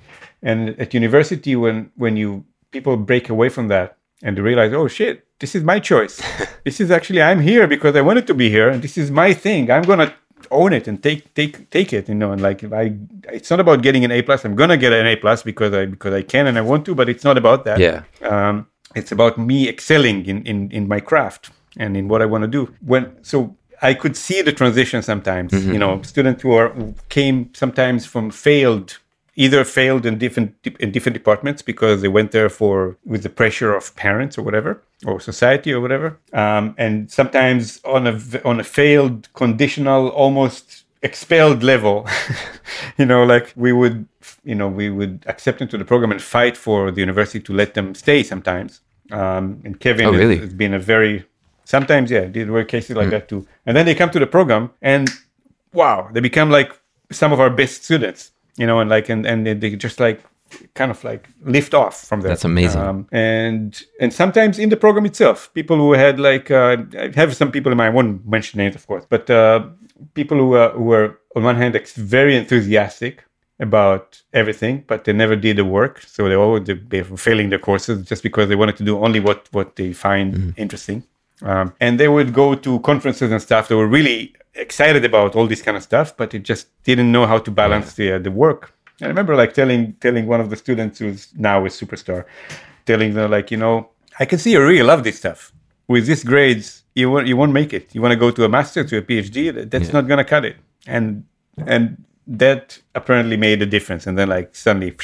And at university, when when you people break away from that and they realize, oh shit, this is my choice. this is actually I'm here because I wanted to be here, and this is my thing. I'm gonna own it and take take take it, you know. And like if I, it's not about getting an A plus. I'm gonna get an A plus because I because I can and I want to, but it's not about that. Yeah. Um, it's about me excelling in, in in my craft and in what I want to do. When so. I could see the transition sometimes. You know, students who are who came sometimes from failed either failed in different in different departments because they went there for with the pressure of parents or whatever or society or whatever. Um, and sometimes on a on a failed conditional almost expelled level you know like we would you know we would accept into the program and fight for the university to let them stay sometimes. Um, and kevin Oh, has- really? has been a very sometimes yeah there were cases like that too. And then they come to the program and wow they become like some of our best students you know and like and, and they, just like kind of like lift off from there That's amazing. um, and and sometimes in the program itself people who had like uh, i have some people in mind i won't mention names of course but uh, people who, uh, who were on one hand ex- very enthusiastic about everything but they never did the work so they always they were failing their courses just because they wanted to do only what what they find interesting um, and they would go to conferences and stuff. They were really excited about all this kind of stuff, but it just didn't know how to balance the uh, the work. I remember like telling telling one of the students who's now a superstar, telling them like, you know, I can see you really love this stuff. With these grades, you won't you won't make it. You want to go to a master to a PhD, that- that's not gonna cut it. And and that apparently made a difference. And then like suddenly,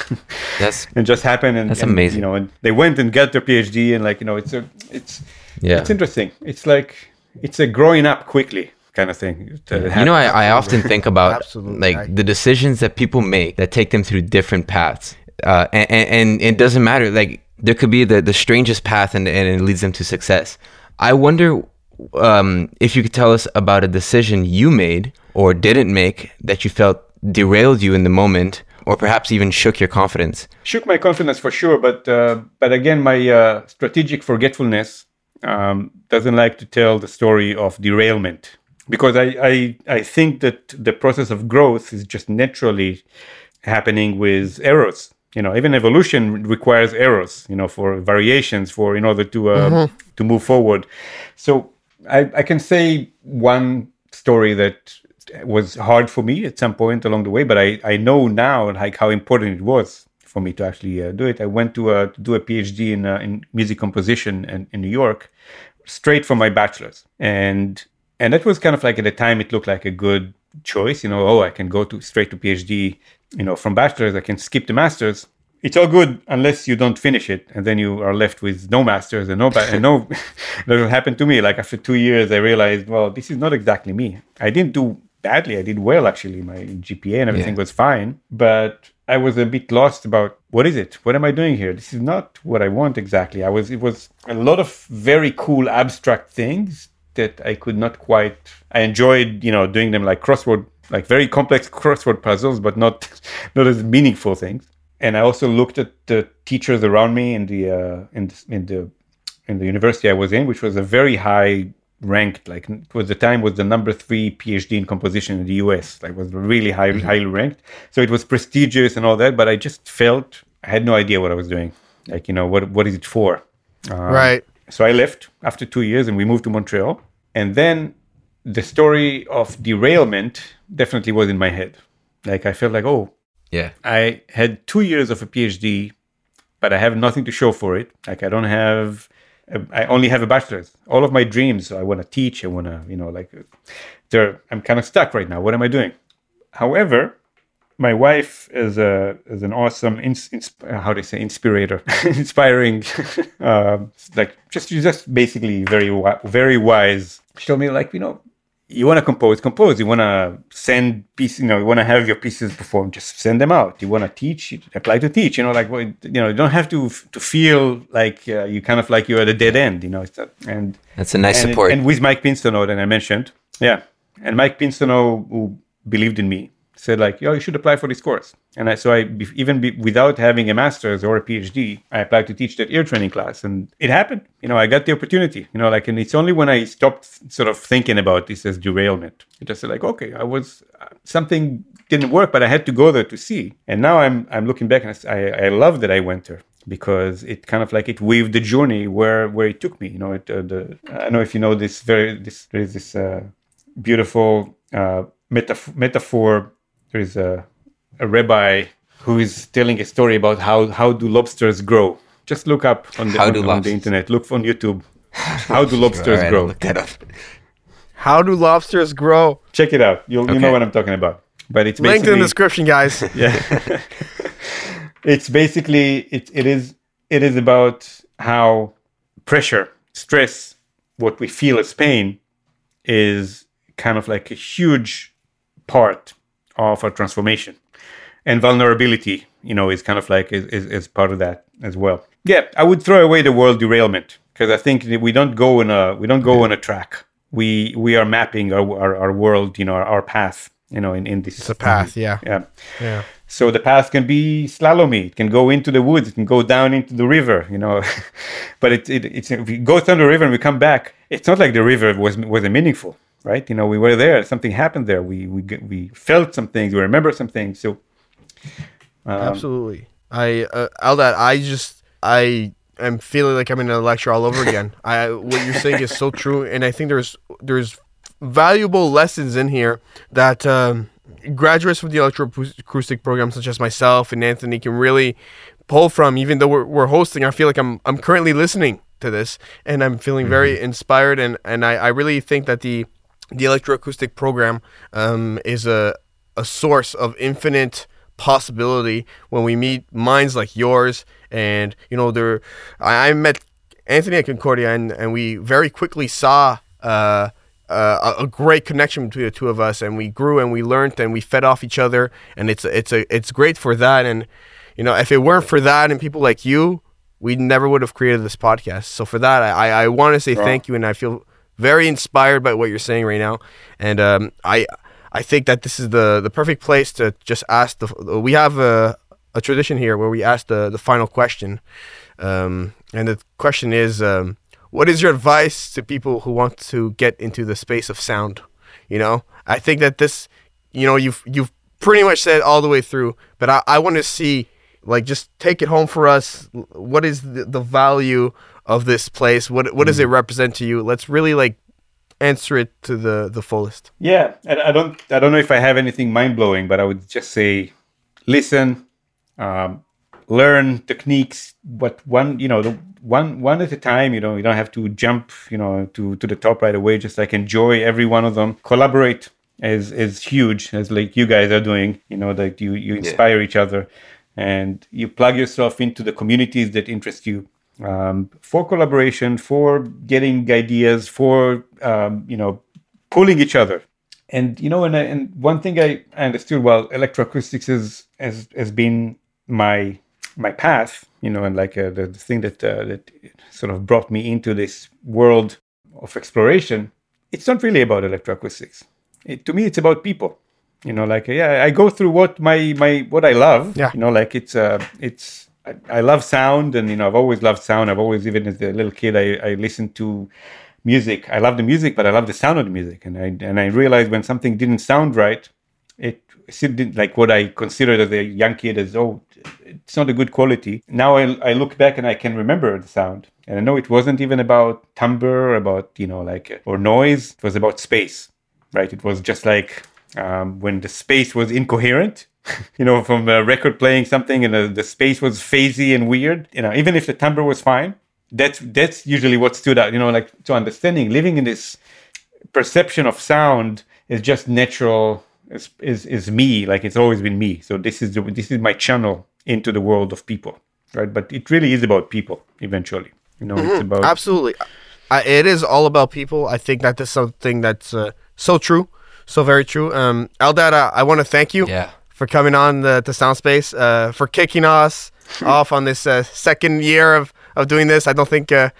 That's and just happened. And That's and, amazing. You know, and they went and got their PhD, and like you know, it's a it's yeah. it's interesting. It's like it's a growing up quickly kind of thing. that You know, I, I often think about Absolutely. like I- the decisions that people make that take them through different paths, uh, and, and, and it doesn't matter. Like there could be the, the strangest path, and, and it leads them to success. I wonder um, if you could tell us about a decision you made or didn't make that you felt derailed you in the moment, or perhaps even shook your confidence. shook my confidence for sure. But uh, but again, my uh, strategic forgetfulness um, doesn't like to tell the story of derailment because I, I I think that the process of growth is just naturally happening with errors. You know, even evolution requires errors. You know, for variations for in order to uh, to move forward. So I, I can say one story that was hard for me at some point along the way, but I, I know now like how important it was for me to actually uh, do it. I went to, uh, to do a PhD in, uh, in music composition in, in New York, straight from my bachelor's, and and that was kind of like at the time it looked like a good choice. You know, oh, I can go to straight to PhD. You know, from bachelor's I can skip the master's. It's all good unless you don't finish it, and then you are left with no masters and no ba- and no. that happened to me. Like after two years, I realized, well, this is not exactly me. I didn't do badly. I did well actually. My GPA and everything Yeah. was fine, but I was a bit lost about what is it? What am I doing here? This is not what I want exactly. I was. It was a lot of very cool abstract things that I could not quite. I enjoyed, you know, doing them like crossword, like very complex crossword puzzles, but not not as meaningful things. And I also looked at the teachers around me in the uh, in the, in the in the university I was in, which was a very high ranked, like it was the time was the number three PhD in composition in the US. Like was really high, highly ranked. So it was prestigious and all that, but I just felt I had no idea what I was doing. Like you know what what is it for? Um, right. So I left after two years and we moved to Montreal. And then the story of derailment definitely was in my head. Like I felt like, oh, Yeah. I had two years of a PhD, but I have nothing to show for it. Like I don't have, I only have a bachelor's. All of my dreams, I want to teach. I want to, you know, like, they're, I'm kind of stuck right now. What am I doing? However, my wife is a is an awesome, ins, ins, how do you say, inspirator, inspiring, um, like just just basically very very wise. She told me like, you know, you want to compose, compose. You want to send pieces, you know, you want to have your pieces performed, just send them out. You want to teach, apply to teach. You know, like well, you know, you don't have to to feel like uh, you kind of like you're at a dead end. You know, and That's a nice and, support. and with Mike Pinsonneault that I mentioned, yeah, and Mike Pinsonneault who believed in me said like, yo, you should apply for this course. And I, so I, even be, without having a master's or a PhD, I applied to teach that ear training class, and it happened. You know, I got the opportunity. You know, like, and it's only when I stopped sort of thinking about this as derailment. It just said like, okay, I was uh, something didn't work, but I had to go there to see. And now I'm I'm looking back and I I love that I went there because it kind of like it weaved the journey where where it took me. You know, it, uh, the I don't know if you know this very this there is this uh, beautiful uh, metaf- metaphor. There is a a rabbi who is telling a story about how how do lobsters grow. Just look up on the How on, do on the internet. Look on YouTube. How do lobsters All right, I'll grow? look that up. How do lobsters grow? Check it out. You'll you know what I'm talking about. But it's Link in the description, guys. yeah it's basically it, it is it is about how pressure stress what we feel as pain is kind of like a huge part of a transformation and vulnerability you know is kind of like is, is, is part of that as well yeah i would throw away the world derailment because i think that we don't go in a we don't go on a track we we are mapping our our, our world you know our, our path you know in, in this It's a path, yeah. yeah Yeah. so the path can be slalomy. It can go into the woods. It can go down into the river. You know, but it, it it's if we go down the river and we come back, it's not like the river was wasn't meaningful, right? You know, we were there. Something happened there. We we we felt some things. We remember some things. So um, Absolutely. I uh, Eldad, I just I am feeling like I'm in a lecture all over again. I what you're saying is so true, and I think there's there's valuable lessons in here that um, graduates from the electroacoustic program, such as myself and Anthony, can really pull from. Even though we're, we're hosting, I feel like I'm I'm currently listening to this, and I'm feeling very inspired, and and I, I really think that the the electroacoustic program um, is a a source of infinite possibility when we meet minds like yours and you know there I, I met Anthony at Concordia and, and we very quickly saw uh, uh, a, a great connection between the two of us, and we grew and we learned and we fed off each other, and it's it's a it's great for that. And you know, if it weren't for that and people like you, we never would have created this podcast. So for that, I I want to say thank you, and I feel very inspired by what you're saying right now, and um, I I think that this is the the perfect place to just ask the. We have a a tradition here where we ask the the final question, um, and the question is. Um, what is your advice to people who want to get into the space of sound? You know, I think that this, you know, you've you've pretty much said all the way through, but I, I want to see like just take it home for us. What is the, the value of this place? What what does it represent to you? Let's really like answer it to the the fullest. Yeah, and I don't I don't know if I have anything mind blowing, but I would just say, listen, um, learn techniques. But one, you know, the, one one at a time. You know, you don't have to jump, you know, to to the top right away. Just like enjoy every one of them. Collaborate is is huge, as like you guys are doing. You know, that you you inspire each other, and you plug yourself into the communities that interest you. Um, for collaboration, for getting ideas, for um, you know, pulling each other. And you know and, and one thing I, I understood well electroacoustics is has, has been my my path you know and like uh, the, the thing that uh, that sort of brought me into this world of exploration. It's not really about electroacoustics. It, to me it's about people. You know like yeah i go through what my my what i love. Yeah. you know like it's uh it's I, I love sound and you know i've always loved sound. I've always even as a little kid i i listened to music. I love the music but i love the sound of the music. And i and i realized when something didn't sound right it didn't like what i considered as a young kid as oh it's not a good quality. Now i, I look back and i can remember the sound. And i know it wasn't even about timbre about you know like or noise. It was about space right? It was just like um, when the space was incoherent you know from a record playing something and uh, the space was phasey and weird you know even if the timbre was fine that's that's usually what stood out you know like to understanding living in this perception of sound is just natural is, is is me like it's always been me so this is the, this is my channel into the world of people right but it really is about people eventually you know it's about Absolutely, I, it is all about people. I think that is something that's uh, so true, so very true. Um, Eldad, I, I want to thank you. Yeah. For coming on the, the Soundspace, uh, for kicking us off on this uh, second year of, of doing this. I don't think uh,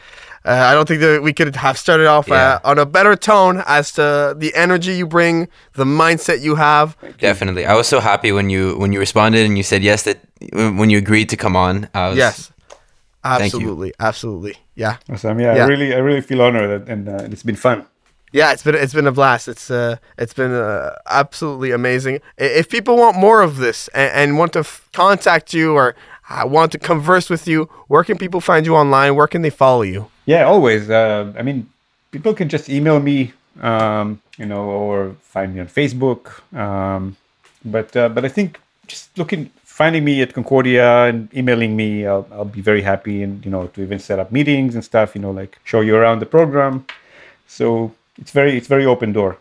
uh, I don't think that we could have started off Yeah. uh, on a better tone as to the energy you bring, the mindset you have. Definitely. I was so happy when you when you responded and you said yes that when you agreed to come on. I was, Yes, absolutely, absolutely. Yeah, awesome yeah, Yeah. i really i really feel honored and uh, it's been fun yeah. It's been it's been a blast. It's uh it's been uh, absolutely amazing. If people want more of this and, and want to f- contact you or uh, want to converse with you, where can people find you online? Where can they follow you? Yeah, always. Uh, I mean, people can just email me, um, you know, or find me on Facebook. Um, but uh, but I think just looking, finding me at Concordia and emailing me, I'll, I'll be very happy, and you know, to even set up meetings and stuff. You know, like show you around the program. So it's very it's very open door.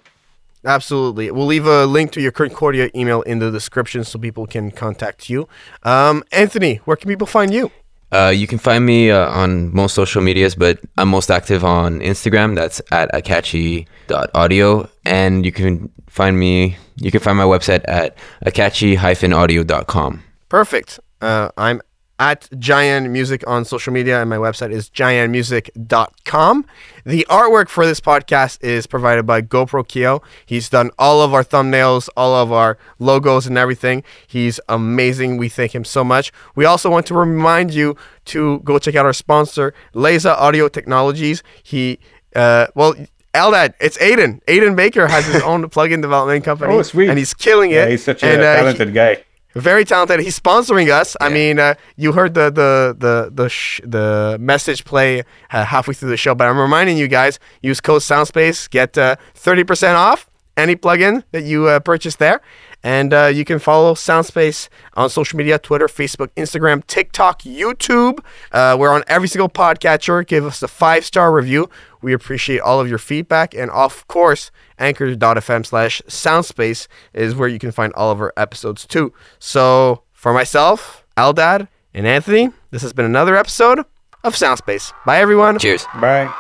Absolutely. We'll leave a link to your Concordia email in the description so people can contact you. Um, Anthony, where can people find you? Uh, you can find me uh, on most social medias, but I'm most active on Instagram. That's at acaci.audio. And you can find me, you can find my website at acaci-audio.com. Perfect. Uh, I'm at Jaian Music on social media, and my website is jaianmusic.com. The artwork for this podcast is provided by GoProKyo. He's done all of our thumbnails, all of our logos, and everything. He's amazing. We thank him so much. We also want to remind you to go check out our sponsor, Lese Audio Technologies. He, uh, well, Eldad, it's Aiden. Aiden Baker has his own plugin development company. Oh, sweet. And he's killing it. Yeah, he's such a And, uh, he- talented guy. Very talented. He's sponsoring us. I mean, uh, you heard the the the the sh- the message play uh, halfway through the show, but I'm reminding you guys: use code Soundspace, get uh, thirty percent off any plugin that you uh, purchase there, and uh, you can follow Soundspace on social media: Twitter, Facebook, Instagram, TikTok, YouTube. Uh, we're on every single podcatcher. Give us a five star review. We appreciate all of your feedback, and of course anchor.fm slash soundspace is where you can find all of our episodes too. So for myself, Eldad, and Anthony, this has been another episode of Soundspace. Bye everyone. Cheers. Bye.